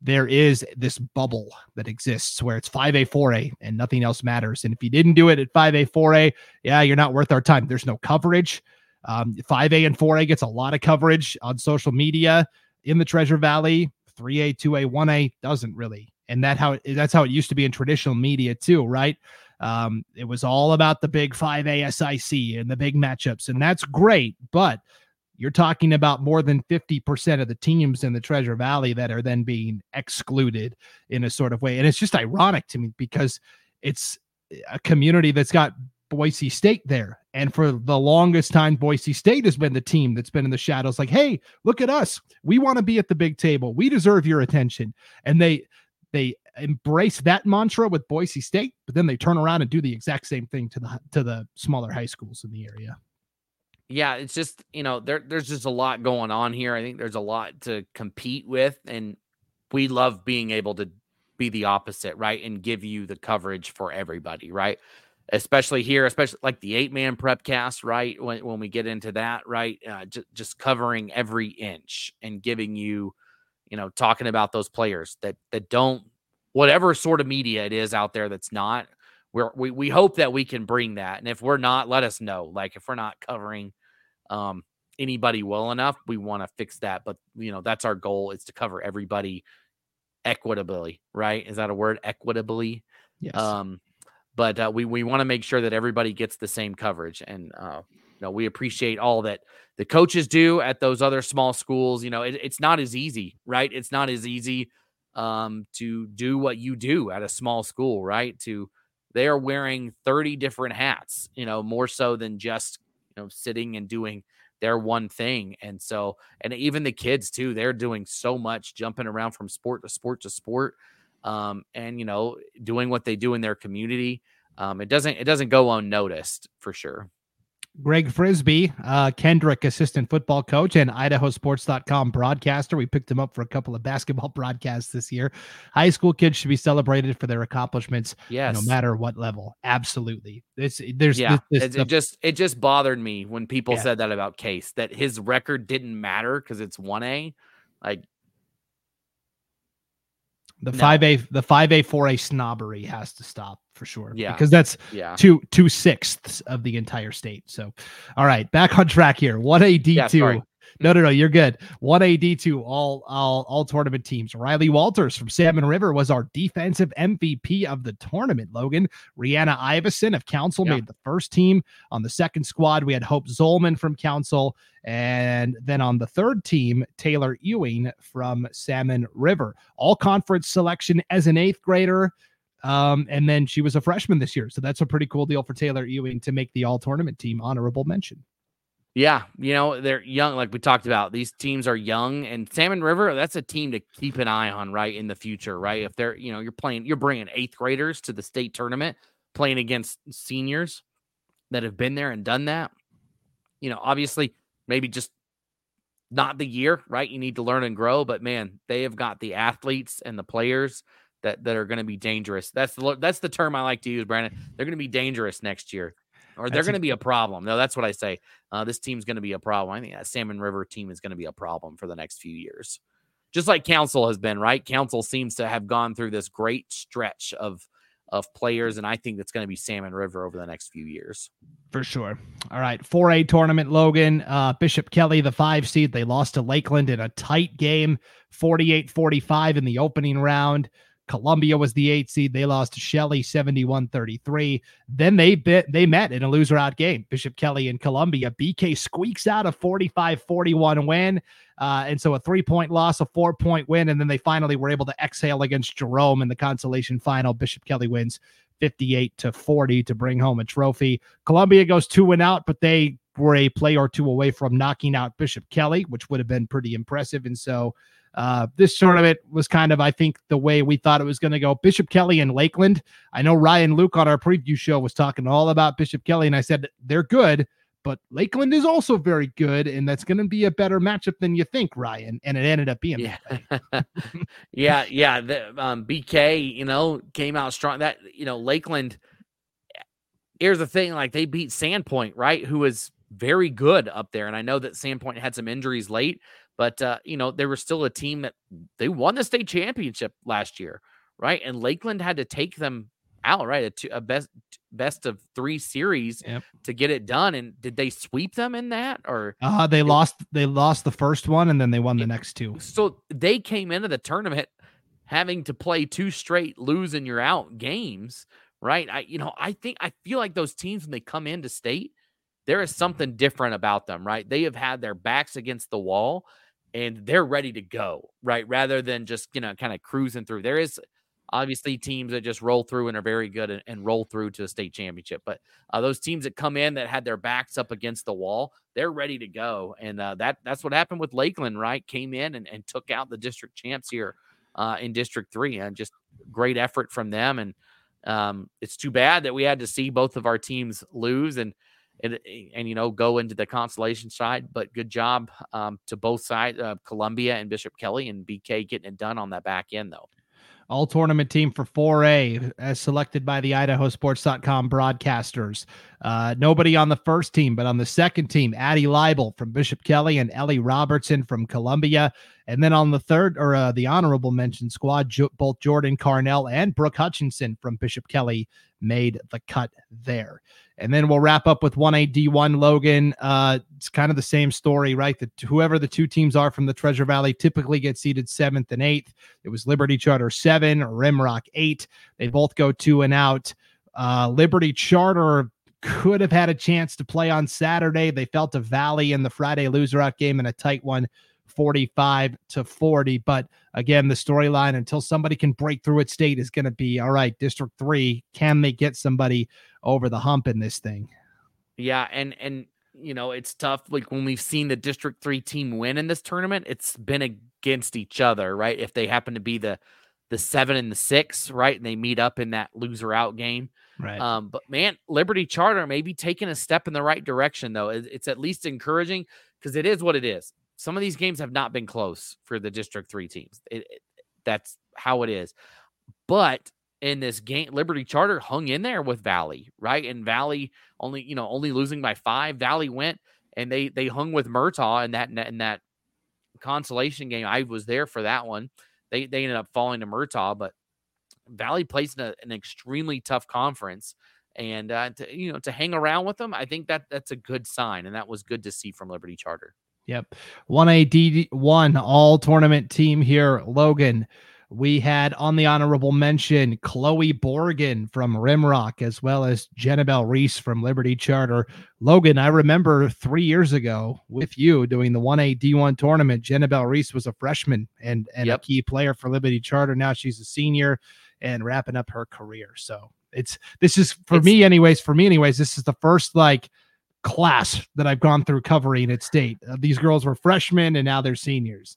there is this bubble that exists where it's 5A, 4A, and nothing else matters. And if you didn't do it at 5A, 4A, yeah, you're not worth our time. There's no coverage. Um, 5A and 4A gets a lot of coverage on social media in the Treasure Valley. 3A, 2A, 1A doesn't really. And that how that's how it used to be in traditional media too, right? Um, it was all about the big 5A SIC and the big matchups, and that's great. But you're talking about more than 50% of the teams in the Treasure Valley that are then being excluded in a sort of way. And it's just ironic to me because it's a community that's got Boise State there. And for the longest time, Boise State has been the team that's been in the shadows, like, hey, look at us. We want to be at the big table. We deserve your attention. And they they embrace that mantra with Boise State, but then they turn around and do the exact same thing to the to the smaller high schools in the area yeah, it's just, you know, there there's just a lot going on here. I think there's a lot to compete with and we love being able to be the opposite, right? And give you the coverage for everybody, right? Especially here, especially like the eight man prep cast, right? When, when we get into that, right? Uh, j- just covering every inch and giving you, you know, talking about those players that that don't, whatever sort of media it is out there that's not, we're, we we hope that we can bring that. And if we're not, let us know. Like if we're not covering um, anybody well enough, we want to fix that. But you know, that's our goal is to cover everybody equitably, right? Is that a word? Equitably. Yes. Um, but uh, we we want to make sure that everybody gets the same coverage, and uh, you know, we appreciate all that the coaches do at those other small schools. You know, it, it's not as easy, right? It's not as easy um, to do what you do at a small school, right? To they are wearing 30 different hats, you know, more so than just you know sitting and doing their one thing. And so, and even the kids too, they're doing so much jumping around from sport to sport to sport. Um, and you know, doing what they do in their community. Um, it doesn't it doesn't go unnoticed for sure. Greg Frisbee, uh, Kendrick assistant football coach and idahosports.com broadcaster. We picked him up for a couple of basketball broadcasts this year. High school kids should be celebrated for their accomplishments, yes. no matter what level. Absolutely. It's there's yeah. This, this, it, it, just it just bothered me when people yeah. said that about Case that his record didn't matter because it's one A. Like the five A, the five A, four A snobbery has to stop for sure. Yeah, because that's yeah two two sixths of the entire state. So, all right, back on track here. One A D two. No, no, no, you're good. One AD two, all all all tournament teams. Riley Walters from Salmon River was our defensive MVP of the tournament. Logan Rihanna Iverson of Council yeah. made the first team. On the second squad, we had Hope Zolman from Council, and then on the third team, Taylor Ewing from Salmon River. All conference selection as an eighth grader. Um, and then she was a freshman this year. So that's a pretty cool deal for Taylor Ewing to make the all tournament team. Honorable mention. Yeah, you know, they're young, like we talked about. These teams are young, and Salmon River, that's a team to keep an eye on, right, in the future, right? If they're, you know, you're playing, you're bringing eighth graders to the state tournament, playing against seniors that have been there and done that. You know, obviously, maybe just not the year, right? You need to learn and grow, but man, they have got the athletes and the players that that are going to be dangerous. That's the that's the term I like to use, Brandon. They're going to be dangerous next year or they're going to be a problem. No, that's what I say. Uh, this team's going to be a problem. I think that Salmon River team is going to be a problem for the next few years, just like Council has been. Right, Council seems to have gone through this great stretch of of players, and I think that's going to be Salmon River over the next few years. For sure. All right, 4A tournament, Logan. Uh, Bishop Kelly, the five seed, they lost to Lakeland in a tight game, 48 45 in the opening round. Columbia was the eight seed. They lost to Shelley 71 33. Then they bit, they met in a loser out game. Bishop Kelly and Columbia. BK squeaks out a 45 41 win. Uh, and so a three point loss, a four point win. And then they finally were able to exhale against Jerome in the consolation final. Bishop Kelly wins 58 to 40 to bring home a trophy. Columbia goes two and out, but they were a play or two away from knocking out Bishop Kelly, which would have been pretty impressive. And so uh, this tournament was kind of, I think, the way we thought it was going to go. Bishop Kelly and Lakeland. I know Ryan Luke on our preview show was talking all about Bishop Kelly, and I said they're good, but Lakeland is also very good, and that's going to be a better matchup than you think, Ryan. And it ended up being yeah, yeah, yeah. The um, BK, you know, came out strong. That you know, Lakeland. Here's the thing: like they beat Sandpoint, right? Who was very good up there, and I know that Sandpoint had some injuries late but uh, you know, they were still a team that they won the state championship last year, right? And Lakeland had to take them out, right? A, two, a best best of three series yep. to get it done. And did they sweep them in that, or uh, they lost? They lost the first one, and then they won the next two. So they came into the tournament having to play two straight lose and you're out games, right? I, you know, I think I feel like those teams when they come into state, there is something different about them, right? They have had their backs against the wall and they're ready to go, right? Rather than just, you know, kind of cruising through. There is obviously teams that just roll through and are very good and, and roll through to a state championship. But uh, those teams that come in that had their backs up against the wall, they're ready to go. And uh, that that's what happened with Lakeland, right? Came in and, and took out the district champs here uh, in District Three, and just great effort from them. And um, it's too bad that we had to see both of our teams lose and and, eh, and you know go into the consolation side. But good job um, to both sides, uh, Columbia and Bishop Kelly and BK getting it done on that back end though. All tournament team for 4A as selected by the idahosports.com broadcasters. Uh, nobody on the first team, but on the second team, Addie Leibel from Bishop Kelly and Ellie Robertson from Columbia. And then on the third or uh, the honorable mention squad, jo- both Jordan Carnell and Brooke Hutchinson from Bishop Kelly made the cut there. And then we'll wrap up with 1A D1 Logan. Uh, it's kind of the same story, right? That whoever the two teams are from the Treasure Valley typically get seeded seventh and eighth. It was Liberty Charter seven, Rimrock eight. They both go two and out. Uh, Liberty Charter could have had a chance to play on Saturday. They fell to Valley in the Friday loser out game in a tight one. 45 to 40. But again, the storyline until somebody can break through at state is going to be all right, District Three, can they get somebody over the hump in this thing? Yeah. And, and, you know, it's tough. Like when we've seen the District Three team win in this tournament, it's been against each other, right? If they happen to be the the seven and the six, right, and they meet up in that loser out game, right? Um, but man, Liberty Charter may be taking a step in the right direction, though. It's at least encouraging because it is what it is. Some of these games have not been close for the District Three teams. It, it, that's how it is. But in this game, Liberty Charter hung in there with Valley, right? And Valley only, you know, only losing by five. Valley went and they they hung with Murtaugh in that in that consolation game. I was there for that one. They they ended up falling to Murtaugh, but Valley plays in a, an extremely tough conference, and uh, to, you know to hang around with them, I think that that's a good sign, and that was good to see from Liberty Charter. Yep, one A D one all tournament team here, Logan we had on the honorable mention Chloe Borgen from Rimrock, as well as Jennabelle Reese from Liberty Charter. Logan, I remember three years ago with you doing the 1A D1 tournament. Jennabelle Reese was a freshman and, and yep. a key player for Liberty Charter. Now she's a senior and wrapping up her career. So it's this is for it's, me, anyways. For me, anyways, this is the first like class that I've gone through covering at state. Uh, these girls were freshmen and now they're seniors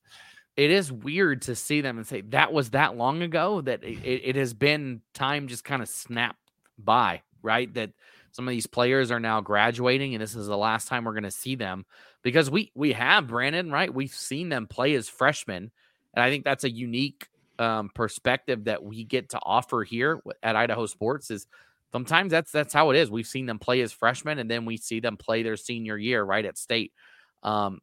it is weird to see them and say that was that long ago that it, it has been time just kind of snapped by, right? That some of these players are now graduating and this is the last time we're going to see them because we we have Brandon, right? We've seen them play as freshmen and I think that's a unique um, perspective that we get to offer here at Idaho Sports is sometimes that's that's how it is. We've seen them play as freshmen and then we see them play their senior year right at state um,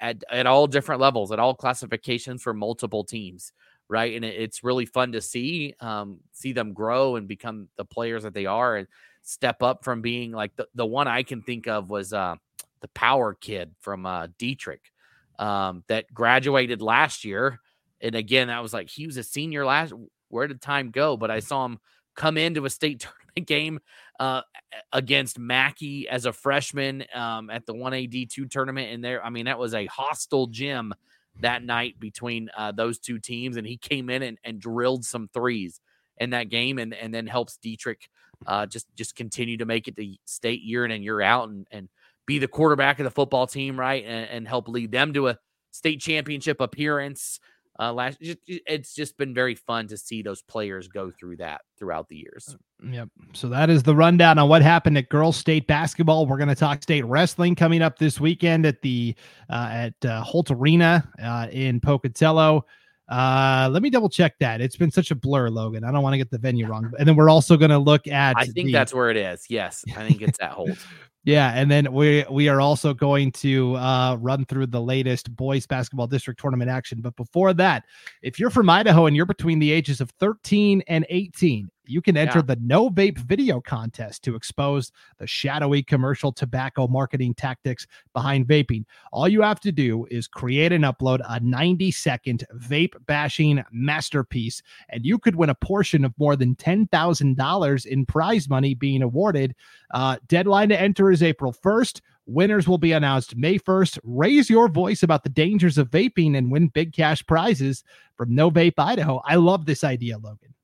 at, at all different levels, at all classifications for multiple teams, right? And it, it's really fun to see um, see them grow and become the players that they are and step up from being like the, the one I can think of was uh, the power kid from uh, Dietrich um, that graduated last year. And again, I was like, he was a senior last. Where did time go? But I saw him come into a state tournament game uh, against Mackay as a freshman um, at the 1AD2 tournament. And there, I mean, that was a hostile gym that night between uh, those two teams. And he came in and, and drilled some threes in that game and, and then helps Dietrich uh, just, just continue to make it to state year in and year out and, and be the quarterback of the football team, right? And, and help lead them to a state championship appearance uh, last it's just been very fun to see those players go through that throughout the years. Uh, yep. So that is the rundown on what happened at girls state basketball. We're going to talk state wrestling coming up this weekend at the uh, at uh, Holt Arena uh, in Pocatello. Uh, let me double check that. It's been such a blur, Logan. I don't want to get the venue wrong. And then we're also going to look at. I think the, that's where it is. Yes, I think it's at Holt. Yeah, and then we we are also going to uh, run through the latest boys basketball district tournament action. But before that, if you're from Idaho and you're between the ages of 13 and 18, you can enter yeah. the No Vape video contest to expose the shadowy commercial tobacco marketing tactics behind vaping. All you have to do is create and upload a 90 second vape bashing masterpiece, and you could win a portion of more than $10,000 in prize money being awarded. Uh, deadline to enter is April 1st. Winners will be announced May 1st. Raise your voice about the dangers of vaping and win big cash prizes from No Vape Idaho. I love this idea, Logan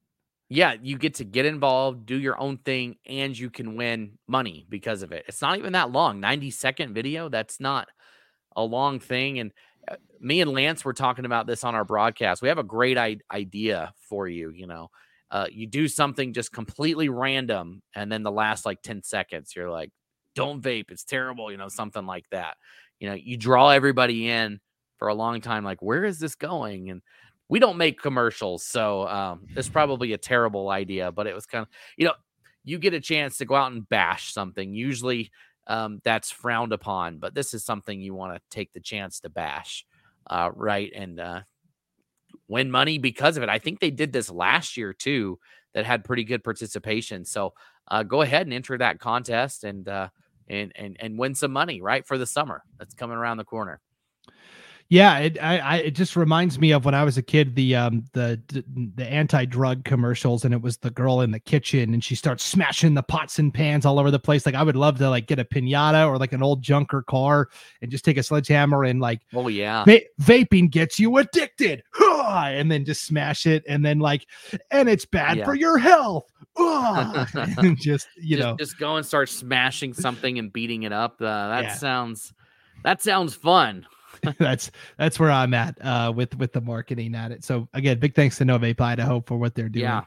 yeah, you get to get involved, do your own thing, and you can win money because of it. It's not even that long 90 second video. That's not a long thing. And uh, me and Lance were talking about this on our broadcast. We have a great idea for you. You know, uh, you do something just completely random, and then the last like 10 seconds, you're like, don't vape. It's terrible. You know, something like that. You know, you draw everybody in for a long time, like, where is this going? And we don't make commercials, so um, it's probably a terrible idea. But it was kind of, you know, you get a chance to go out and bash something. Usually, um, that's frowned upon, but this is something you want to take the chance to bash, uh, right? And uh, win money because of it. I think they did this last year too. That had pretty good participation. So uh, go ahead and enter that contest and uh, and and and win some money right for the summer that's coming around the corner. Yeah, it I, I, it just reminds me of when I was a kid, the um the the anti drug commercials, and it was the girl in the kitchen, and she starts smashing the pots and pans all over the place. Like I would love to like get a pinata or like an old junker car and just take a sledgehammer and like oh yeah, va- vaping gets you addicted, and then just smash it, and then like and it's bad yeah. for your health. just you just, know, just go and start smashing something and beating it up. Uh, that Yeah. sounds that sounds fun. that's that's where I'm at uh, with with the marketing at it. So again, big thanks to No Vape Idaho for what they're doing. Yeah.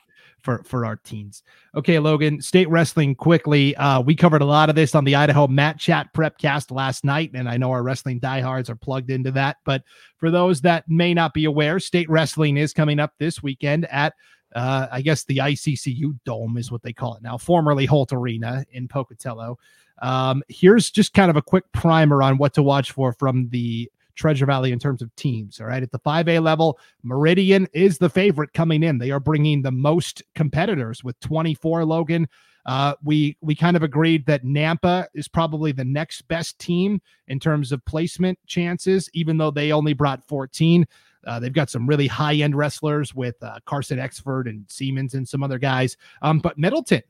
For, for our teens. Okay, Logan, state wrestling quickly. Uh, we covered a lot of this on the Idaho Mat Chat Prepcast last night, and I know our wrestling diehards are plugged into that. But for those that may not be aware, state wrestling is coming up this weekend at uh, I guess the ICCU Dome is what they call it now, formerly Holt Arena in Pocatello. Um, here's just kind of a quick primer on what to watch for from the Treasure Valley in terms of teams. All right. At the 5A level, Meridian is the favorite coming in. They are bringing the most competitors with 24, Logan. Uh, we we kind of agreed that Nampa is probably the next best team in terms of placement chances, even though they only brought 14. Uh, they've got some really high end wrestlers with uh, Carson Exford and Siemens and some other guys. Um, but Middleton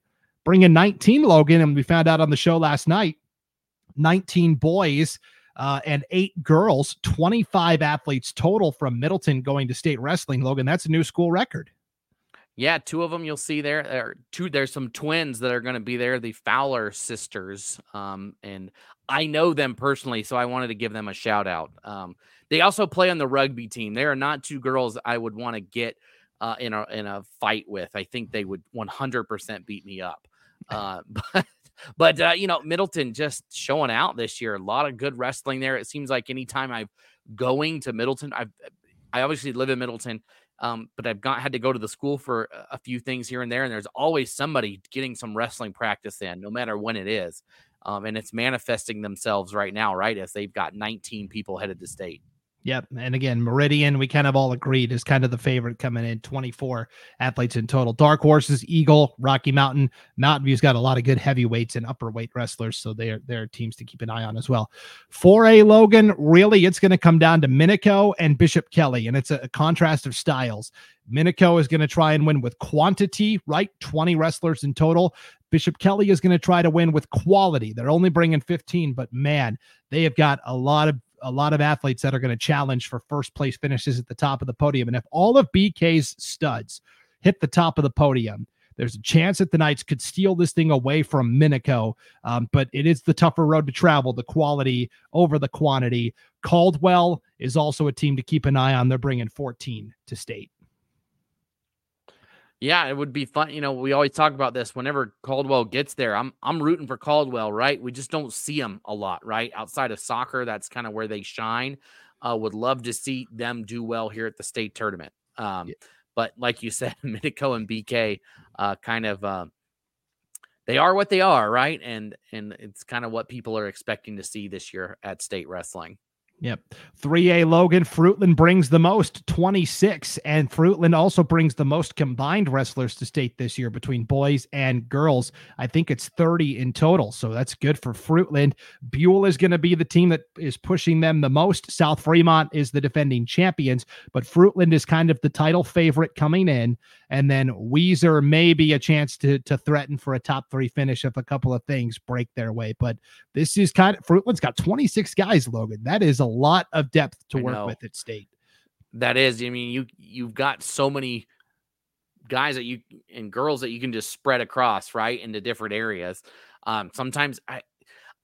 bringing 19 Logan, and we found out on the show last night 19 boys uh, and eight girls, 25 athletes total from Middleton going to state wrestling. Logan, that's a new school record. Yeah, two of them you'll see there. There two. There's some twins that are going to be there. The Fowler sisters, um, and I know them personally, so I wanted to give them a shout out. Um, they also play on the rugby team. They are not two girls I would want to get uh, in a in a fight with. I think they would 100% beat me up. Uh, but but uh, you know, Middleton just showing out this year. A lot of good wrestling there. It seems like anytime I'm going to Middleton, I've I obviously live in Middleton. Um, but I've got had to go to the school for a few things here and there, and there's always somebody getting some wrestling practice in, no matter when it is. Um, and it's manifesting themselves right now, right? As they've got 19 people headed to state. Yep. And again, Meridian, we kind of all agreed is kind of the favorite coming in 24 athletes in total. Dark Horses, Eagle, Rocky Mountain, Mountain View's got a lot of good heavyweights and upper weight wrestlers. So they're, they're teams to keep an eye on as well. 4A Logan, really, it's going to come down to Minico and Bishop Kelly. And it's a, a contrast of styles. Minico is going to try and win with quantity, right? 20 wrestlers in total. Bishop Kelly is going to try to win with quality. They're only bringing 15, but man, they have got a lot of a lot of athletes that are going to challenge for first place finishes at the top of the podium. And if all of BK's studs hit the top of the podium, there's a chance that the Knights could steal this thing away from Minico. Um, but it is the tougher road to travel, the quality over the quantity. Caldwell is also a team to keep an eye on. They're bringing 14 to state. Yeah, it would be fun. You know, we always talk about this whenever Caldwell gets there. I'm I'm rooting for Caldwell, right? We just don't see them a lot, right? Outside of soccer, that's kind of where they shine. Uh, would love to see them do well here at the state tournament. Um, But like you said, Minico and BK, uh, kind of, uh, they are what they are, right? And and it's kind of what people are expecting to see this year at state wrestling. Yep. 3A Logan, Fruitland brings the most, 26. And Fruitland also brings the most combined wrestlers to state this year between boys and girls. I think it's 30 in total. So that's good for Fruitland. Buhl is going to be the team that is pushing them the most. South Fremont is the defending champions, but Fruitland is kind of the title favorite coming in. And then Weiser may be a chance to, to threaten for a top three finish if a couple of things break their way. But this is kind of Fruitland's got 26 guys, Logan. That is a lot of depth to I work know. with at state. That is, I mean, you you've got so many guys that you and girls that you can just spread across right into different areas. Um, sometimes I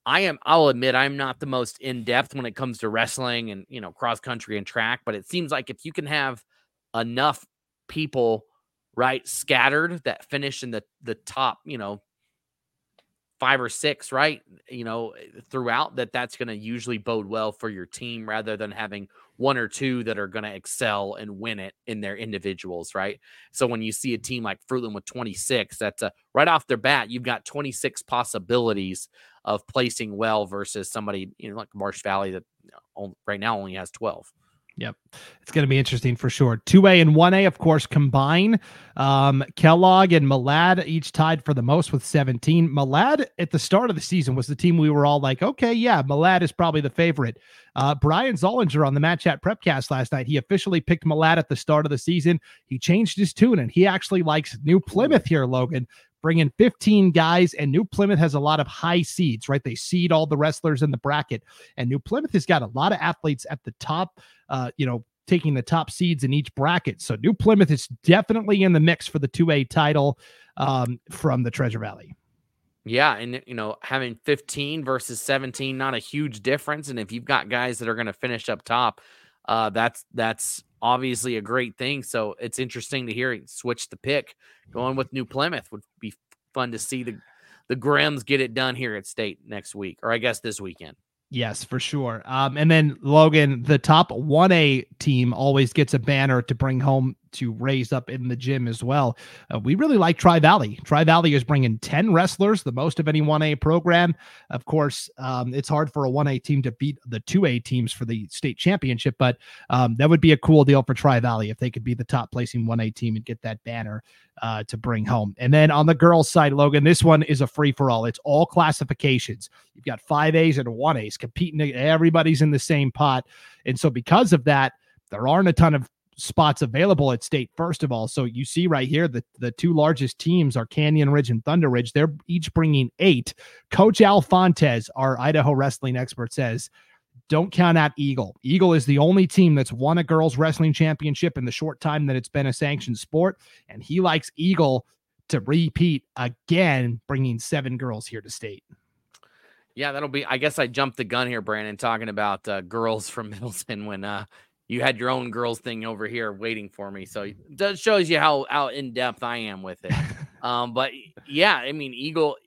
I am I'll admit I'm not the most in depth when it comes to wrestling and you know cross country and track, but it seems like if you can have enough people right scattered that finish in the the top, you know, five or six, right? You know, throughout that that's going to usually bode well for your team rather than having one or two that are going to excel and win it in their individuals, right? So when you see a team like Fruitland with 26, that's a right off their bat, you've got 26 possibilities of placing well versus somebody, you know, like Marsh Valley that right now only has 12. Yep. It's going to be interesting for sure. 2A and 1A, of course, combine. Um, Kellogg and Malad each tied for the most with 17. Malad at the start of the season was the team we were all like, okay, yeah, Malad is probably the favorite. Uh, Brian Zollinger on the Mat Chat Prepcast last night, he officially picked Malad at the start of the season. He changed his tune and he actually likes New Plymouth here, Logan. Bringing 15 guys, and New Plymouth has a lot of high seeds, right? They seed all the wrestlers in the bracket, and New Plymouth has got a lot of athletes at the top uh, you know, taking the top seeds in each bracket. So New Plymouth is definitely in the mix for the 2A title um, from the Treasure Valley. Yeah, and you know, having 15 versus 17, not a huge difference. And if you've got guys that are going to finish up top, uh, that's that's obviously a great thing. So it's interesting to hear he switch the pick. Going with New Plymouth would be fun to see the the Grims get it done here at state next week, or I guess this weekend. Yes, for sure. Um, and then Logan, the top 1A team always gets a banner to bring home to raise up in the gym as well. Uh, we really like Tri Valley. Tri Valley is bringing 10 wrestlers, the most of any 1A program. Of course, um, it's hard for a 1A team to beat the 2A teams for the state championship, but um, that would be a cool deal for Tri Valley if they could be the top placing 1A team and get that banner uh, to bring home. And then on the girls' side, Logan, this one is a free for all. It's all classifications. You've got 5As and 1As competing, everybody's in the same pot. And so, because of that, there aren't a ton of spots available at state first of all. So you see right here that the two largest teams are canyon ridge and thunder ridge. They're each bringing eight. Coach al fontes our idaho wrestling expert says don't count out eagle. Eagle is the only team that's won a girls wrestling championship in the short time that it's been a sanctioned sport and he likes eagle to repeat again bringing seven girls here to state. Yeah, that'll be. I guess I jumped the gun here, Brandon, talking about uh, girls from Middleton when uh, you had your own girls thing over here waiting for me. So that shows you how how in depth I am with it. um, but yeah, I mean, Eagle,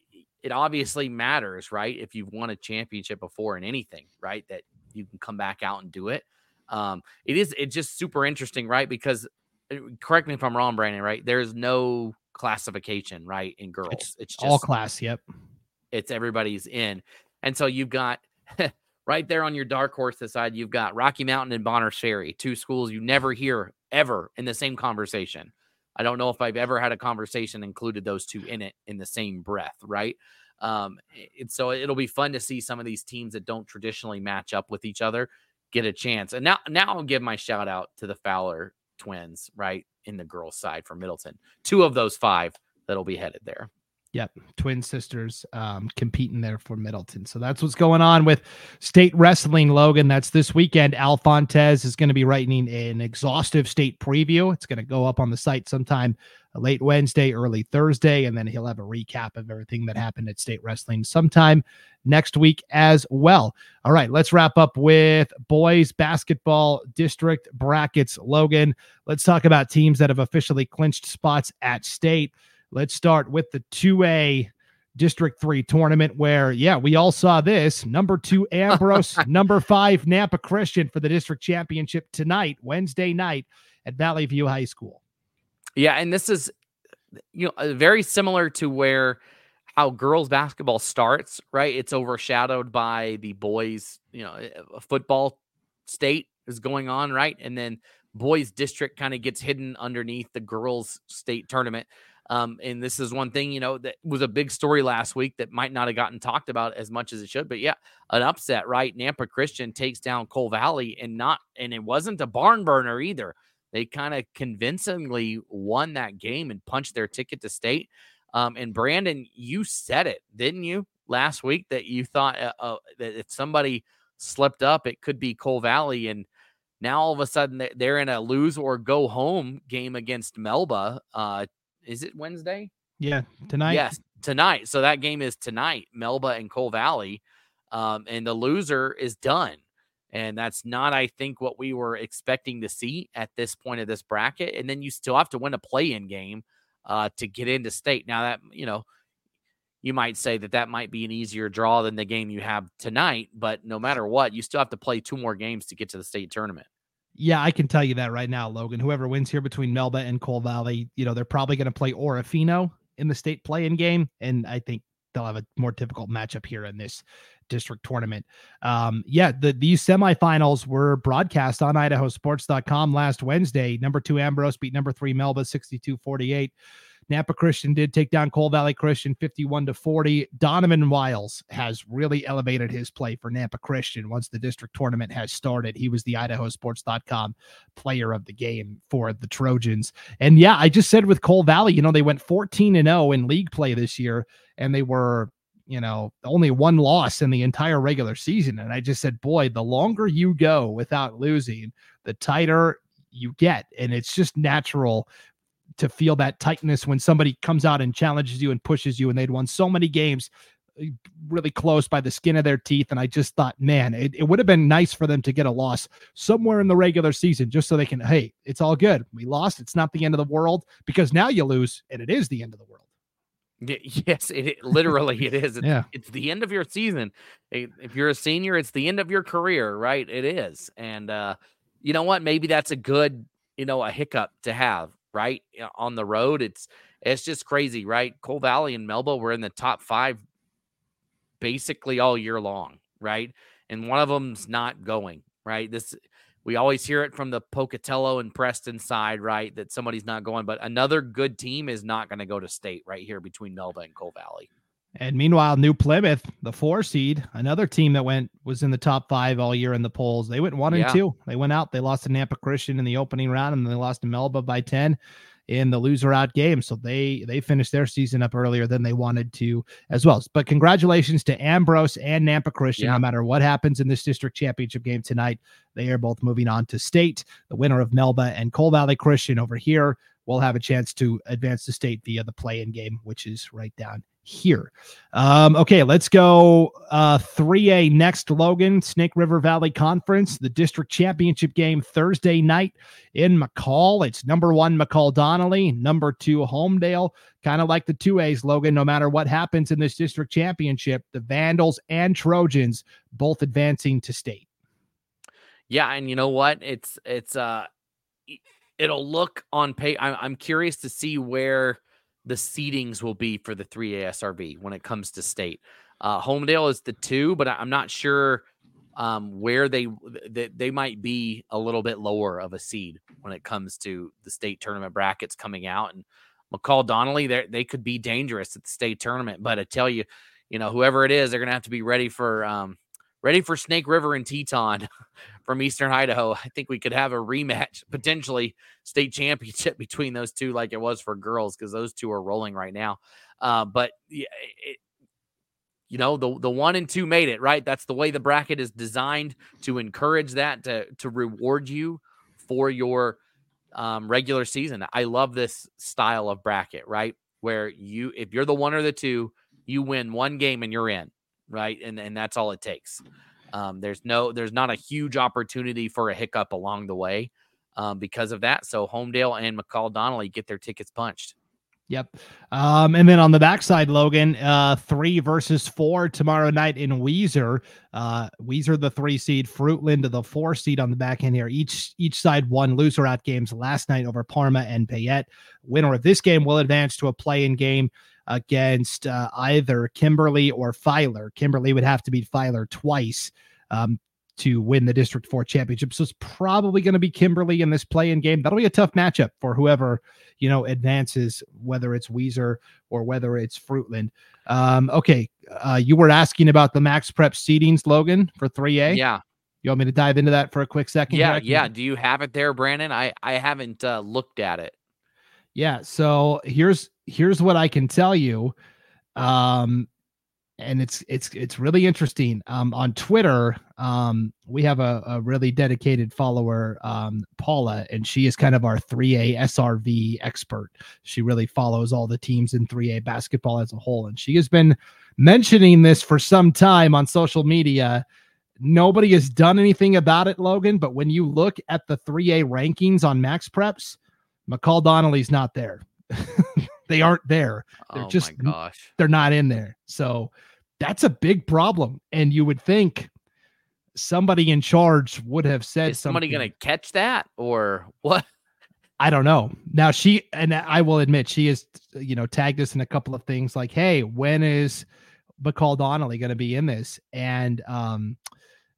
it obviously matters, right? If you've won a championship before in anything, right, that you can come back out and do it. Um, it is it's just super interesting, right? Because uh, correct me if I'm wrong, Brandon, right? There's no classification, right, in girls. It's, it's just all class. Yep. It's everybody's in, and so you've got right there on your dark horse side, you've got Rocky Mountain and Bonners Ferry, two schools you never hear ever in the same conversation. I don't know if I've ever had a conversation included those two in it in the same breath, right? Um, it, so it'll be fun to see some of these teams that don't traditionally match up with each other get a chance. And now, now I'll give my shout out to the Fowler twins, right, in the girls' side for Middleton. Two of those five that'll be headed there. Yep, twin sisters um, competing there for Middleton. So that's what's going on with state wrestling, Logan. That's this weekend. Al Fontes is going to be writing an exhaustive state preview. It's going to go up on the site sometime late Wednesday, early Thursday, and then he'll have a recap of everything that happened at state wrestling sometime next week as well. All right, let's wrap up with boys basketball district brackets. Logan, let's talk about teams that have officially clinched spots at state. Let's start with the 2A District 3 tournament where, yeah, we all saw this. Number two, Ambrose, number five, Nampa Christian for the district championship tonight, Wednesday night at Valley View High School. Yeah, and this is, you know, uh, very similar to where how girls basketball starts, right? It's overshadowed by the boys, you know, uh, football state is going on, right? And then boys district kind of gets hidden underneath the girls state tournament. Um, and this is one thing, you know, that was a big story last week that might not have gotten talked about as much as it should. But yeah, an upset, right? Nampa Christian takes down Cole Valley and not, and it wasn't a barn burner either. They kind of convincingly won that game and punched their ticket to state. Um, and Brandon, you said it, didn't you, last week that you thought uh, uh, that if somebody slipped up, it could be Cole Valley. And now all of a sudden they're in a lose or go home game against Melba uh, is it Wednesday? Yeah, tonight. Yes, tonight. So that game is tonight, Melba and Cole Valley. Um, and the loser is done. And that's not, I think, what we were expecting to see at this point of this bracket. And then you still have to win a play in game uh, to get into state. Now, that, you know, you might say that that might be an easier draw than the game you have tonight. But no matter what, you still have to play two more games to get to the state tournament. Yeah, I can tell you that right now, Logan. Whoever wins here between Melba and Cole Valley, you know, they're probably going to play Orofino in the state play-in game, and I think they'll have a more difficult matchup here in this district tournament. Um, yeah, the these semifinals were broadcast on idahosports.com last Wednesday. Number two Ambrose beat number three Melba 62-48. Nampa Christian did take down Cole Valley Christian 51 to 40. Donovan Wiles has really elevated his play for Nampa Christian once the district tournament has started. He was the idahosports.com player of the game for the Trojans. And yeah, I just said with Cole Valley, you know, they went 14 and 0 in league play this year and they were you know, only one loss in the entire regular season. And I just said, boy, the longer you go without losing, the tighter you get. And it's just natural to feel that tightness when somebody comes out and challenges you and pushes you. And they'd won so many games eh, really close by the skin of their teeth. And I just thought, man, it, it would have been nice for them to get a loss somewhere in the regular season just so they can, hey, it's all good. We lost. It's not the end of the world because now you lose and it is the end of the world. Yes, it, it literally it is. It's, Yeah. it's the end of your season. If you're a senior, it's the end of your career, right? It is, and uh, you know what? Maybe that's a good, you know, a hiccup to have, right? Eh, on the road, it's it's just crazy, right? Cole Valley and Melba were in the top five basically all year long, right? And one of them's not going, right? This we always hear it from the Pocatello and Preston side, right? That somebody's not going, but another good team is not going to go to state right here between Melba and Cole Valley. And meanwhile, New Plymouth, the four seed, another team that went was in the top five all year in the polls. They went one Yeah. and two. They went out. They lost to Nampa Christian in the opening round, and then they lost to Melba by ten in the loser out game. So they they finished their season up earlier than they wanted to as well. But congratulations to Ambrose and Nampa Christian. Yeah. No matter what happens in this district championship game tonight, they are both moving on to state. The winner of Melba and Cole Valley Christian over here will have a chance to advance to state via the play-in game, which is right down here. Um, okay, let's go uh 3A next, Logan, Snake River Valley Conference, the district championship game Thursday night in McCall. It's number one McCall Donnelly, number two Homedale. Kind of like the 2As, Logan, no matter what happens in this district championship, the Vandals and Trojans both advancing to state. Yeah, and you know what? It's it's uh it'll look on pay. I'm I'm curious to see where the seedings will be for the 3A SRV when it comes to state. Uh Homedale is the two, but I'm not sure um where they they, they might be a little bit lower of a seed when it comes to the state tournament brackets coming out and McCall Donnelly they they could be dangerous at the state tournament, but I tell you, you know, whoever it is, they're going to have to be ready for um ready for Snake River and Teton from Eastern Idaho. I think we could have a rematch, potentially state championship between those two, like it was for girls, because those two are rolling right now. Uh, but it, you know, the the one and two made it right. That's the way the bracket is designed to encourage that to to reward you for your um, regular season. I love this style of bracket, right? Where you, if you're the one or the two, you win one game and you're in, right? And and that's all it takes. Um, there's no, there's not a huge opportunity for a hiccup along the way um, because of that. So Homedale and McCall Donnelly get their tickets punched. Yep. Um, and then on the backside, Logan, uh, three versus four tomorrow night in Weiser. Uh, Weiser, the three seed, Fruitland, the four seed on the back end here. Each each side won loser out games last night over Parma and Payette. Winner of this game will advance to a play-in game against uh, either Kimberly or Filer. Kimberly would have to beat Filer twice. Um, to win the District 4 championship. So it's probably going to be Kimberly in this play in game. That'll be a tough matchup for whoever, you know, advances, whether it's Weiser or whether it's Fruitland. Um, okay. Uh, you were asking about the max prep seedings, Logan, for 3A. Yeah. You want me to dive into that for a quick second? Yeah. Yeah. Do you have it there, Brandon? I, I haven't uh, looked at it. Yeah. So here's here's what I can tell you. Um and it's it's it's really interesting. Um on Twitter, um we have a, a really dedicated follower, um, Paula, and she is kind of our 3A SRV expert. She really follows all the teams in 3A basketball as a whole. And she has been mentioning this for some time on social media. Nobody has done anything about it, Logan. But when you look at the 3A rankings on Max Preps, McCall Donnelly's not there. they aren't there. They're oh just- my gosh. They're not in there. So that's a big problem. And you would think somebody in charge would have said Is somebody going to catch that or what? I don't know. Now she and I will admit she has you know tagged us in a couple of things like, hey, when is McCall Donnelly going to be in this? And um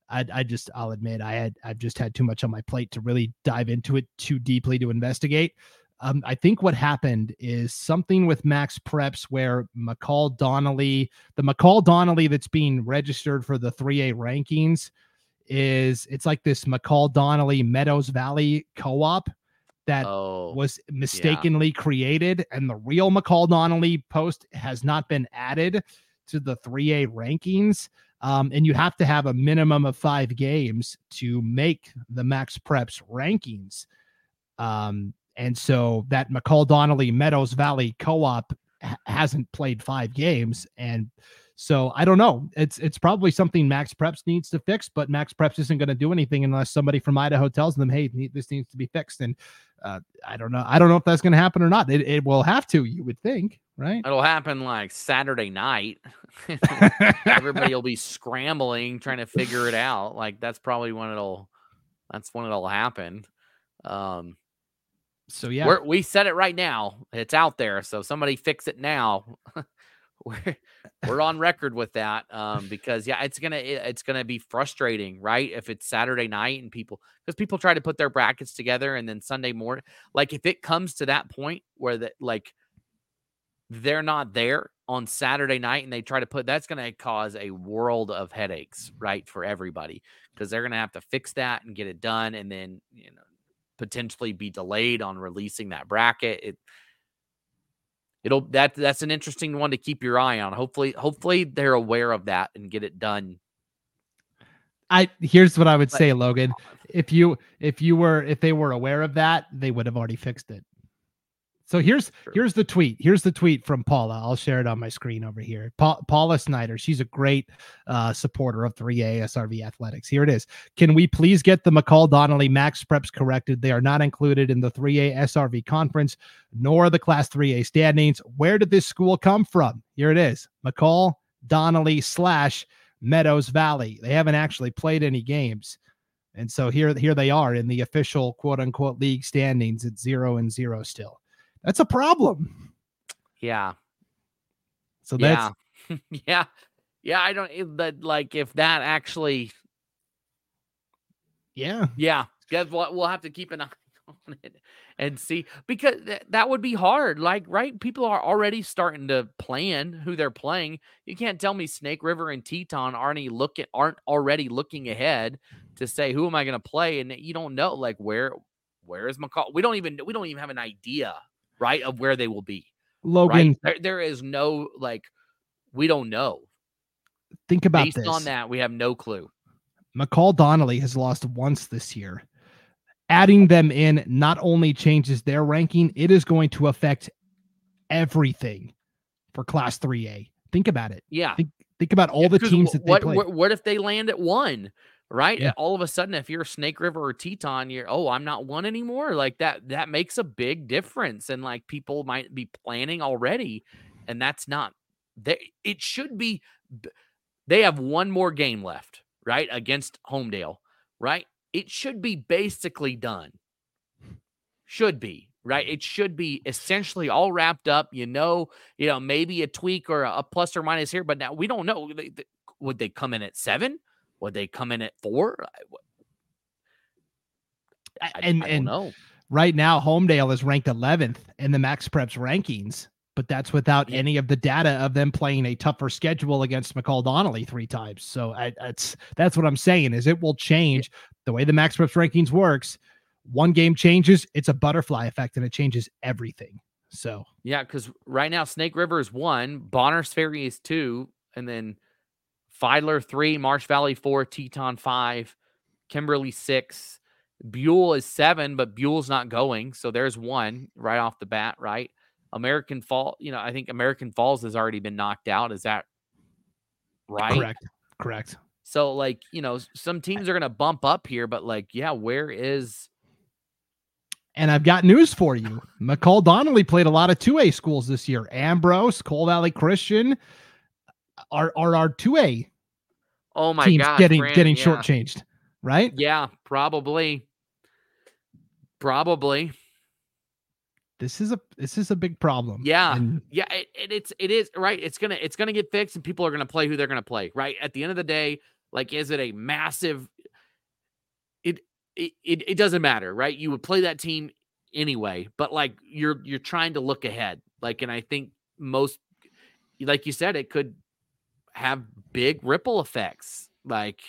I, I just I'll admit I had I've just had too much on my plate to really dive into it too deeply to investigate. Um, I think what happened is something with Max Preps where McCall Donnelly, the McCall Donnelly that's being registered for the 3A rankings, is it's like this McCall Donnelly Meadows Valley co-op that Oh, was mistakenly created and the real McCall Donnelly post has not been added to the 3A rankings. Um, and you have to have a minimum of five games to make the Max Preps rankings. Um, and so that McCall Donnelly Meadows Valley co-op ha- hasn't played five games, and so I don't know. It's it's probably something Max Preps needs to fix, but Max Preps isn't going to do anything unless somebody from Idaho tells them, "Hey, this needs to be fixed." And uh, I don't know. I don't know if that's going to happen or not. It, it will have to. You would think, right? It'll happen like Saturday night. Everybody will be scrambling trying to figure it out. Like that's probably when it'll. That's when it'll happen. Um, so yeah, We're, we said it right now. It's out there. So somebody fix it now. we're we're on record with that um, because yeah, it's gonna it's gonna be frustrating, right? If it's Saturday night and people because people try to put their brackets together and then Sunday morning, like if it comes to that point where that like they're not there on Saturday night and they try to put that's to cause a world of headaches, right, for everybody because they're to have to fix that and get it done and then, you know, potentially be delayed on releasing that bracket. It it'll that that's an interesting one to keep your eye on. Hopefully, hopefully they're aware of that and get it done. I here's what I would say, Logan. If you if you were if they were aware of that, they would have already fixed it. So here's here's the tweet. Here's the tweet from Paula. I'll share it on my screen over here. Pa- Paula Snyder. She's a great uh, supporter of 3A SRV athletics. Here it is. Can we please get the McCall Donnelly Max Preps corrected? They are not included in the 3A SRV conference nor the Class 3A standings. Where did this school come from? Here it is. McCall Donnelly slash Meadows Valley. They haven't actually played any games. And so here, here they are in the official quote unquote league standings at zero and zero still. That's a problem. Yeah. So that's yeah. yeah. Yeah, I don't but like if that actually Yeah. Yeah. Guess what? We'll have to keep an eye on it and see because th- that would be hard. Like, right? People are already starting to plan who they're playing. You can't tell me Snake River and Teton aren't looking aren't already looking ahead to say who am I going to play, and you don't know like where where is McCall. We don't even we don't even have an idea right, of where they will be. Logan, right? there, there is no like, we don't know. Think about Based this. on that, we have no clue. McCall Donnelly has lost once this year. Adding them in not only changes their ranking, it is going to affect everything for Class 3A. Think about it. Yeah. Think, think about all yeah, the teams that what, play. What if they land at one? Right? Yeah. All of a sudden, if you're Snake River or Teton, you're oh, I'm not one anymore. Like that, that makes a big difference. And like people might be planning already, and that's not they it should be they have one more game left, right? Against Homedale, right? It should be basically done. Should be, right? It should be essentially all wrapped up. You know, you know, maybe a tweak or a plus or minus here, but now we don't know. Would they come in at seven? Would they come in at four? I, and I and know. right now, Homedale is ranked 11th in the Max Preps rankings, but that's without yeah. any of the data of them playing a tougher schedule against McCall Donnelly three times. So I, that's that's what I'm saying is it will change yeah. the way the Max Preps rankings works. One game changes, it's a butterfly effect, and it changes everything. So yeah, because right now Snake River is one, Bonners Ferry is two, and then Filer three, Marsh Valley four, Teton five, Kimberly six. Buhl is seven, but Buhl's not going. So there's one right off the bat, right? American Fall, you know, I think American Falls has already been knocked out. Is that right? Correct. Correct. So, like, you know, some teams are going to bump up here, but like, yeah, where is. And I've got news for you. McCall Donnelly played a lot of 2A schools this year. Ambrose, Cole Valley Christian, are are our two A oh my teams god getting getting yeah. shortchanged, right? Yeah, probably. Probably. This is a this is a big problem. Yeah, and, yeah, it, it, it's it is right. It's gonna it's gonna get fixed, and people are gonna play who they're gonna play. Right at the end of the day, like, is it a massive? It it it, it doesn't matter, right? You would play that team anyway, but like you're you're trying to look ahead, like, and I think most, like you said, it could have big ripple effects. Like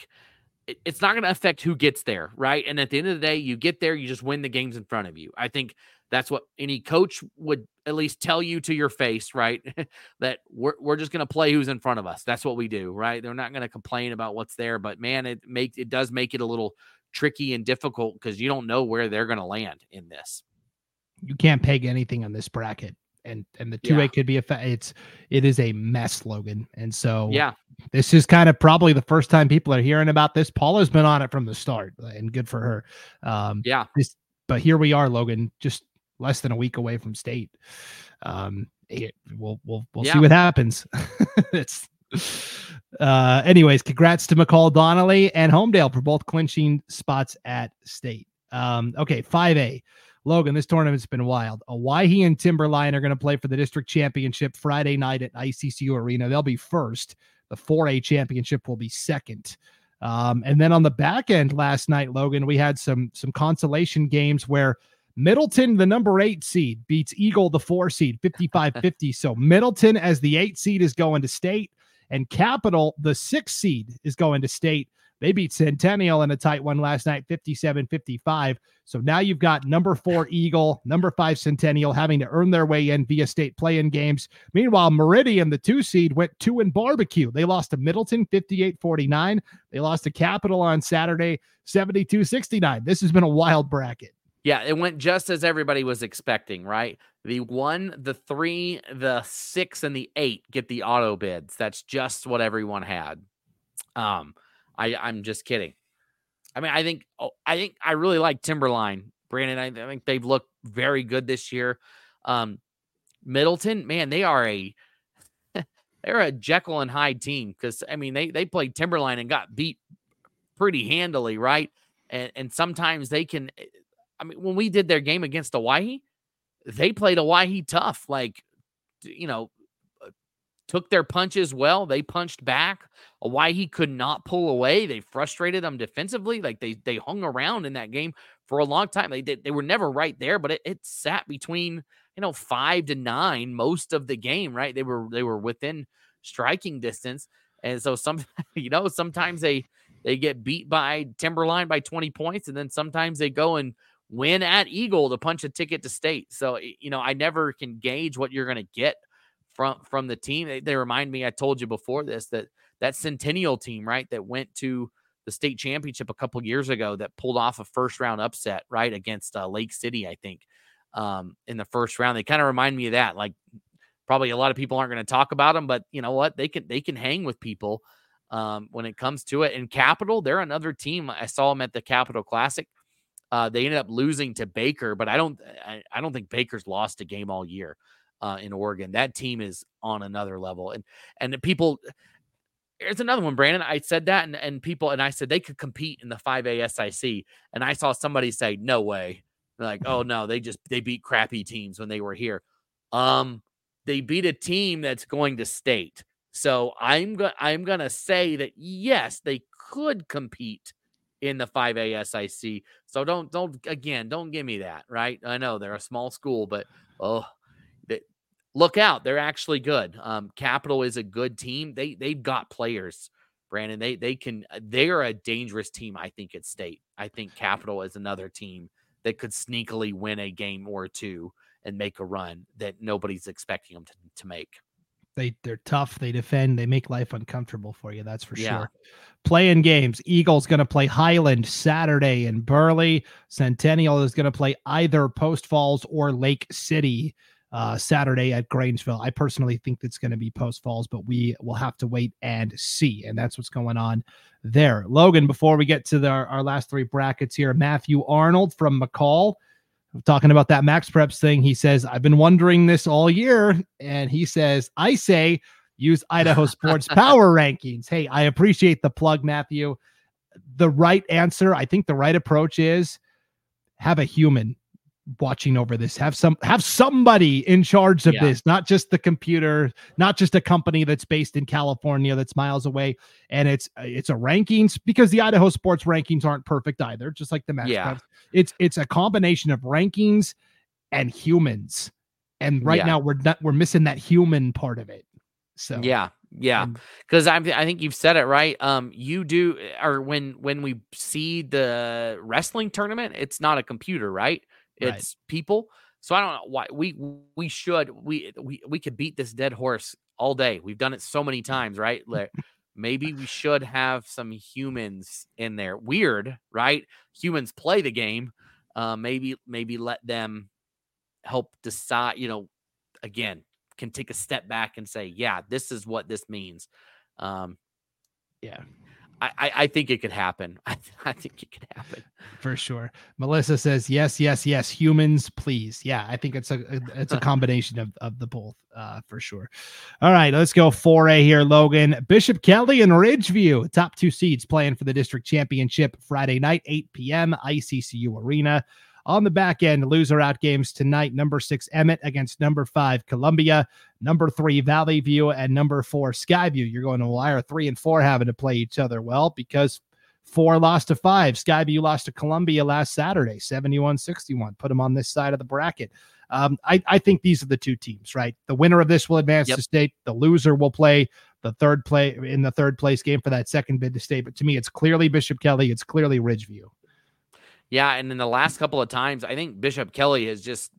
it, it's not going to affect who gets there, right? And at the end of the day, you get there, you just win the games in front of you. I think That's what any coach would at least tell you to your face, right? that we're, we're just going to play who's in front of us. That's what we do, right? They're not going to complain about what's there, but man, it makes it does make it a little tricky and difficult because you don't know where they're going to land in this. You can't peg anything on this bracket and and the two yeah. A could be a fa- it's it is a mess, Logan. And so yeah, this is kind of probably the first time people are hearing about this. Paula's been on it from the start, and good for her. Um, yeah, this, but here we are, Logan, just less than a week away from state. Um, it, we'll we'll we'll yeah. see what happens. it's uh anyways congrats to mccall donnelly and homedale for both clinching spots at state um okay 5a Logan, this tournament's been wild. Owyhee and Timberline are going to play for the district championship Friday night at ICCU Arena. They'll be first. The 4A championship will be second. Um, and then on the back end last night, Logan, we had some some consolation games where Middleton, the number eight seed, beats Eagle, the four seed, 55 50. so Middleton, as the eight seed, is going to state, and Capital, the six seed, is going to state. They beat Centennial in a tight one last night, 57 55. So now you've got number four Eagle, number five Centennial having to earn their way in via state play in games. Meanwhile, Meridian, the two seed, went two in barbecue. They lost to Middleton 58 49. They lost to Capital on Saturday 72 69. This has been a wild bracket. Yeah, it went just as everybody was expecting, right? The one, the three, the six, and the eight get the auto bids. That's just what everyone had. Um, I I'm just kidding. I mean, I think oh, I think I really like Timberline, Brandon. I, I think they've looked very good this year. Um, Middleton, man, they are a they're a Jekyll and Hyde team because I mean they they played Timberline and got beat pretty handily, right? And and sometimes they can. Eh, I mean, when we did their game against Owyhee, they played Owyhee tough. Like, you know, took their punches well. They punched back. Owyhee could not pull away. They frustrated them defensively. Like they they hung around in that game for a long time. They did, they were never right there, but it, it sat between you know five to nine most of the game. Right, they were they were within striking distance, and so some you know sometimes they they get beat by Timberline by twenty points, and then sometimes they go and win at Eagle to punch a ticket to state. So you know I never can gauge what you're going to get from from the team. They, they remind me, I told you before this that that Centennial team, right, that went to the state championship a couple years ago that pulled off a first round upset, right, against uh, Lake City, I think, um, in the first round. They kind of remind me of that. Like, probably a lot of people aren't going to talk about them, but you know what? They can they can hang with people um, when it comes to it. And Capital, they're another team. I saw them at the Capital Classic. Uh, they ended up losing to Baker, but I don't I, I don't think Baker's lost a game all year uh, in Oregon. That team is on another level. And and people there's another one, Brandon. I said that and, and people and I said they could compete in the 5A SIC. And I saw somebody say, no way. They're like, oh no, they just they beat crappy teams when they were here. Um, they beat a team that's going to state. So I'm going I'm gonna say that yes, they could compete in the 5A SIC. So don't don't again, don't give me that, right? I know they're a small school, but oh, look out. They're actually good. Um, Capital is a good team. They they've got players, Brandon. They they can uh, they are a dangerous team, I think, at state. I think Capital is another team that could sneakily win a game or two and make a run that nobody's expecting them to, to make. They they're tough. They defend. They make life uncomfortable for you. That's for yeah. sure. Playing games. Eagles going to play Highland Saturday in Burley. Centennial is going to play either Post Falls or Lake City uh, Saturday at Grangeville. I personally think it's going to be Post Falls, but we will have to wait and see. And that's what's going on there. Logan, before we get to the, our last three brackets here, Matthew Arnold from McCall. Talking about that Max Preps thing, he says, I've been wondering this all year. And he says, I say use Idaho Sports Power Rankings. Hey, I appreciate the plug, Matthew. The right answer, I think the right approach is have a human watching over this. Have some have somebody in charge of yeah. this not just the computer not just a company that's based in california that's miles away. And it's it's a rankings because the idaho sports rankings aren't perfect either just like the match yeah. it's it's a combination of rankings and humans. And right yeah. now we're not we're missing that human part of it. So yeah. Yeah. because i i think you've said it right? Um you do or when when we see the wrestling tournament it's not a computer right it's right. people. So I don't know why we we should we we we could beat this dead horse all day. We've done it so many times, right? Like maybe we should have some humans in there. Weird, right? Humans play the game. Uh, maybe maybe let them help decide. You know, again, can take a step back and say, yeah, this is what this means. Um, yeah, I, I think it could happen. I, I think it could happen for sure. Melissa says yes, yes, yes. Humans, please. Yeah, I think it's a it's a combination of of the both uh, for sure. All right, let's go 4A here, Logan. Bishop Kelly and Ridgeview, top two seeds playing for the district championship Friday night, 8 p.m. ICCU Arena. On the back end, loser out games tonight. Number six, Emmett against number five, Columbia. Number three, Valley View, and number four, Skyview. You're going to wire three and four having to play each other? Well, because four lost to five. Skyview lost to Columbia last Saturday, 71 61. Put them on this side of the bracket. Um, I, I think these are the two teams, right? The winner of this will advance yep. to state. The loser will play the third play in the third place game for that second bid to state. But to me, it's clearly Bishop Kelly. It's clearly Ridgeview. Yeah, and in the last couple of times, I think Bishop Kelly has just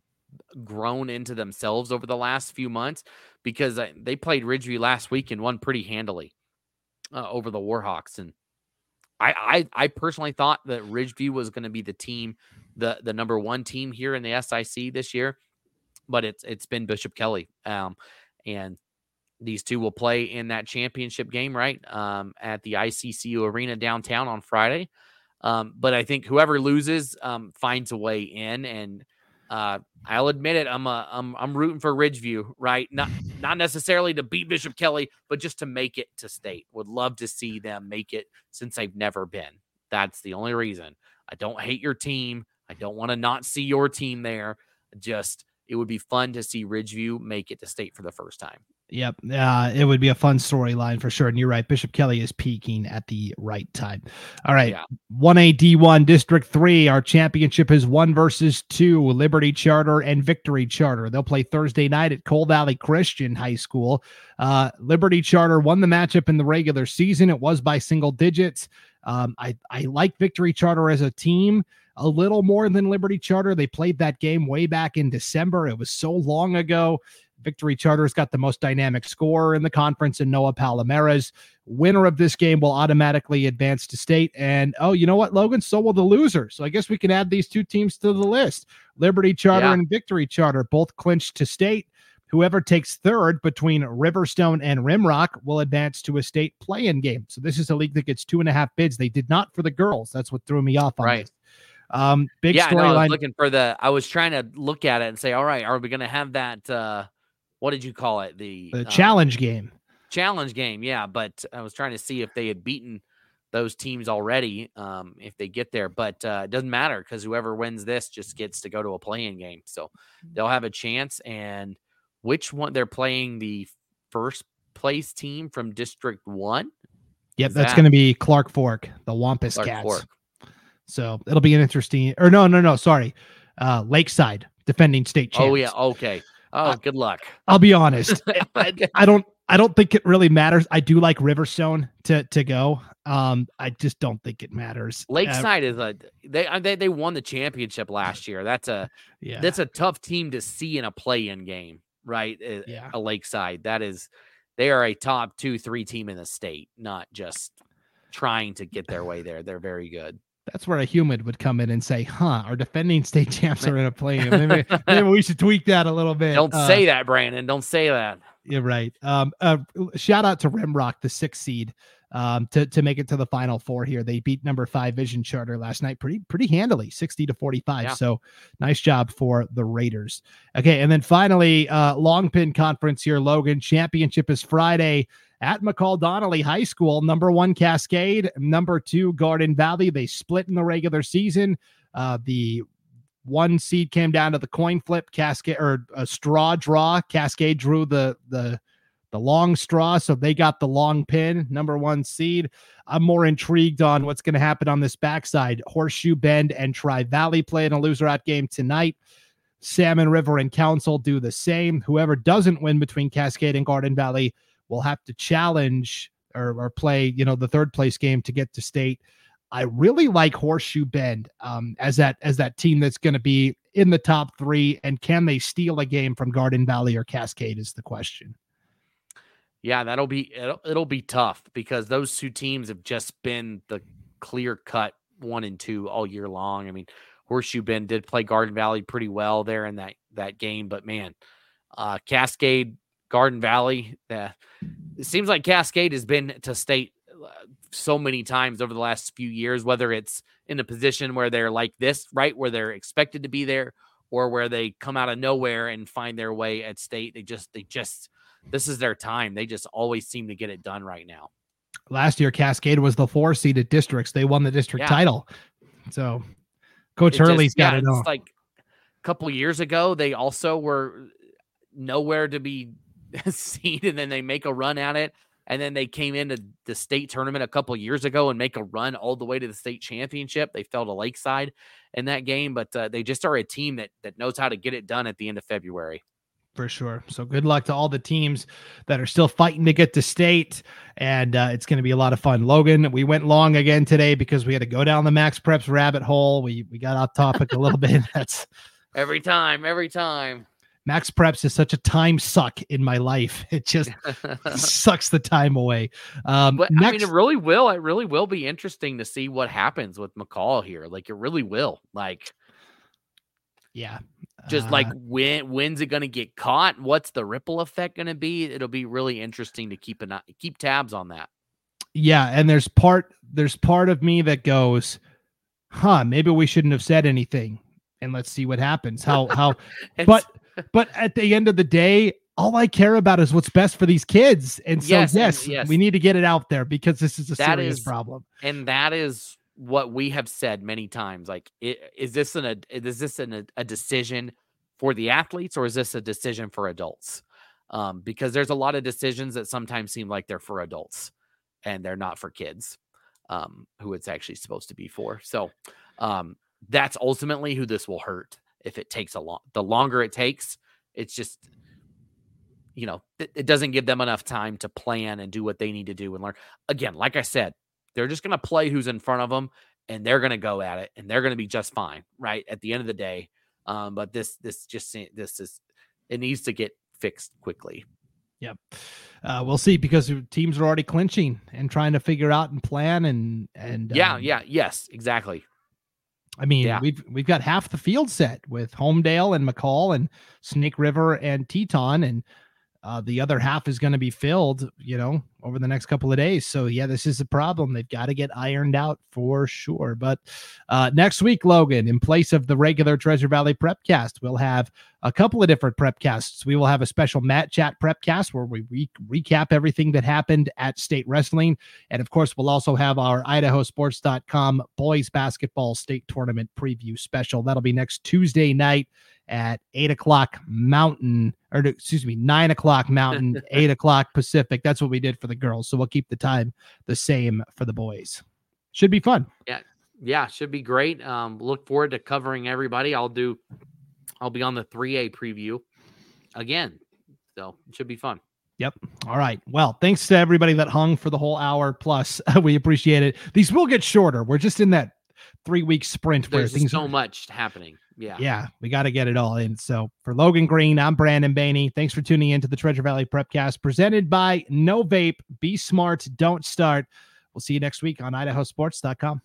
grown into themselves over the last few months because uh, they played Ridgeview last week and won pretty handily uh, over the Warhawks. And I, I, I personally thought that Ridgeview was going to be the team, the the number one team here in the SIC this year, but it's it's been Bishop Kelly. Um, and these two will play in that championship game, right? Um, at the ICCU Arena downtown on Friday. Um, but I think whoever loses um, finds a way in, and uh, I'll admit it. I'm a, I'm I'm rooting for Ridgeview, right? Not not necessarily to beat Bishop Kelly, but just to make it to state. Would love to see them make it since they've never been. That's the only reason. I don't hate your team. I don't want to not see your team there. Just it would be fun to see Ridgeview make it to state for the first time. Yep. Uh, it would be a fun storyline for sure. And you're right. Bishop Kelly is peaking at the right time. All right. Yeah. 1A D1 District 3. Our championship is one versus two Liberty Charter and Victory Charter. They'll play Thursday night at Cole Valley Christian High School. Uh, Liberty Charter won the matchup in the regular season. It was by single digits. Um, I, I like Victory Charter as a team a little more than Liberty Charter. They played that game way back in December. It was so long ago. Victory Charter's got the most dynamic scorer in the conference and Noah Palomares. Winner of this game will automatically advance to state. And oh, you know what, Logan? So will the loser. So I guess we can add these two teams to the list. Liberty Charter yeah. and Victory Charter both clinched to state. Whoever takes third between Riverstone and Rimrock will advance to a state play-in game. So this is a league that gets two and a half bids. They did not for the girls. That's what threw me off on right. this. Um, big yeah, storyline. No, I was looking for the. I was trying to look at it and say, all right, are we going to have that? uh what did you call it? The, the um, challenge game. Challenge game, yeah. But I was trying to see if they had beaten those teams already, um, if they get there. But uh, it doesn't matter because whoever wins this just gets to go to a playing game. So mm. they'll have a chance. And which one they're playing the first place team from District One? Yep, that's that? going to be Clark Fork, the Wampus Clark Cats. Fork. So it'll be an interesting. Or no, no, no. Sorry, uh, Lakeside defending state champs. Oh yeah, okay. Oh, good luck. I'll be honest. I, I, don't. I don't think it really matters. I do like Riverstone to to go. Um, I just don't think it matters. Lakeside uh, is a they, uh, they they won the championship last year. That's a yeah. That's a tough team to see in a play-in game, right? Uh, yeah. A Lakeside that is they are a top two three team in the state, not just trying to get their way there. They're very good. That's where a human would come in and say, "Huh, our defending state champs are in a play. Maybe, maybe we should tweak that a little bit." Don't uh, say that, Brandon. Don't say that. You're right. Um, uh, shout out to Rimrock, the sixth seed, um, to to make it to the final four here. They beat number five Vision Charter last night, pretty pretty handily, sixty to forty five. Yeah. So nice job for the Raiders. Okay, and then finally, uh, long pin conference here. Logan championship is Friday at McCall Donnelly High School. Number one, Cascade. Number two, Garden Valley. They split in the regular season. Uh, the one seed came down to the coin flip. Cascade or a straw draw. Cascade drew the the the long straw, so they got the long pin. Number one seed. I'm more intrigued on what's going to happen on this backside. Horseshoe Bend and Tri Valley play in a loser out game tonight. Salmon River and Council do the same. Whoever doesn't win between Cascade and Garden Valley will have to challenge or, or play, you know, the third place game to get to state. I really like Horseshoe Bend um, as that as that team that's going to be in the top three. And can they steal a game from Garden Valley or Cascade? Is the question. Yeah, that'll be it'll, it'll be tough because those two teams have just been the clear cut one and two all year long. I mean, Horseshoe Bend did play Garden Valley pretty well there in that that game, but man, uh, Cascade, Garden Valley, uh, it seems like Cascade has been to state uh, so many times over the last few years, whether it's in a position where they're like this, right, where they're expected to be there, or where they come out of nowhere and find their way at state. They just, they just, this is their time. They just always seem to get it done right now. Last year, Cascade was the four seeded districts. They won the district yeah. title. So, Coach it Hurley's just, got yeah, it. It's like a couple years ago, they also were nowhere to be seen, and then they make a run at it and then they came into the state tournament a couple years ago and make a run all the way to the state championship. They fell to Lakeside in that game, but uh, they just are a team that that knows how to get it done at the end of February. For sure. So good luck to all the teams that are still fighting to get to state, and uh, it's going to be a lot of fun. Logan, we went long again today because we had to go down the Max Preps rabbit hole. We we got off topic a little bit. That's every time, every time. Max Preps is such a time suck in my life. It just sucks the time away. Um, but next... I mean, it really will. It really will be interesting to see what happens with McCall here. Like, it really will. Like, yeah, just uh, like when when's it going to get caught? What's the ripple effect going to be? It'll be really interesting to keep an keep tabs on that. Yeah, and there's part there's part of me that goes, huh, maybe we shouldn't have said anything and let's see what happens. How how but but at the end of the day, all I care about is what's best for these kids. And so, yes, yes, yes. we need to get it out there because this is a that serious is, problem. And that is what we have said many times. Like, is this an a, is this an, a decision for the athletes or is this a decision for adults? Um, because there's a lot of decisions that sometimes seem like they're for adults and they're not for kids, um, who it's actually supposed to be for. So, um, that's ultimately who this will hurt if it takes a long the longer it takes it's just you know it, it doesn't give them enough time to plan and do what they need to do and learn again like i said they're just going to play who's in front of them and they're going to go at it and they're going to be just fine right at the end of the day um, but this this just this is it needs to get fixed quickly Yep. Uh, we'll see because teams are already clinching and trying to figure out and plan and and yeah, um, yeah, yes, exactly. I mean, yeah. we've we've got half the field set with Homedale and McCall and Snake River and Teton, and uh, the other half is going to be filled, you know, over the next couple of days. So yeah, this is a problem. They've got to get ironed out for sure. But uh, next week, Logan, in place of the regular Treasure Valley Prepcast, we'll have a couple of different prepcasts. We will have a special Mat Chat prepcast where we re- recap everything that happened at state wrestling, and of course, we'll also have our IdahoSports.com boys basketball state tournament preview special. That'll be next Tuesday night at eight o'clock Mountain, or excuse me, nine o'clock Mountain, eight o'clock Pacific. That's what we did for the girls. So we'll keep the time the same for the boys. Should be fun. Yeah. Yeah. Should be great. Um, look forward to covering everybody. I'll do, I'll be on the 3A preview again. So it should be fun. Yep. All right. Well, thanks to everybody that hung for the whole hour plus. we appreciate it. These will get shorter. We're just in that three week sprint There's where things so much happening. Yeah. Yeah. We got to get it all in. So for Logan Green, I'm Brandon Baney. Thanks for tuning in to the Treasure Valley Prepcast presented by No Vape. Be smart. Don't start. We'll see you next week on idahosports.com.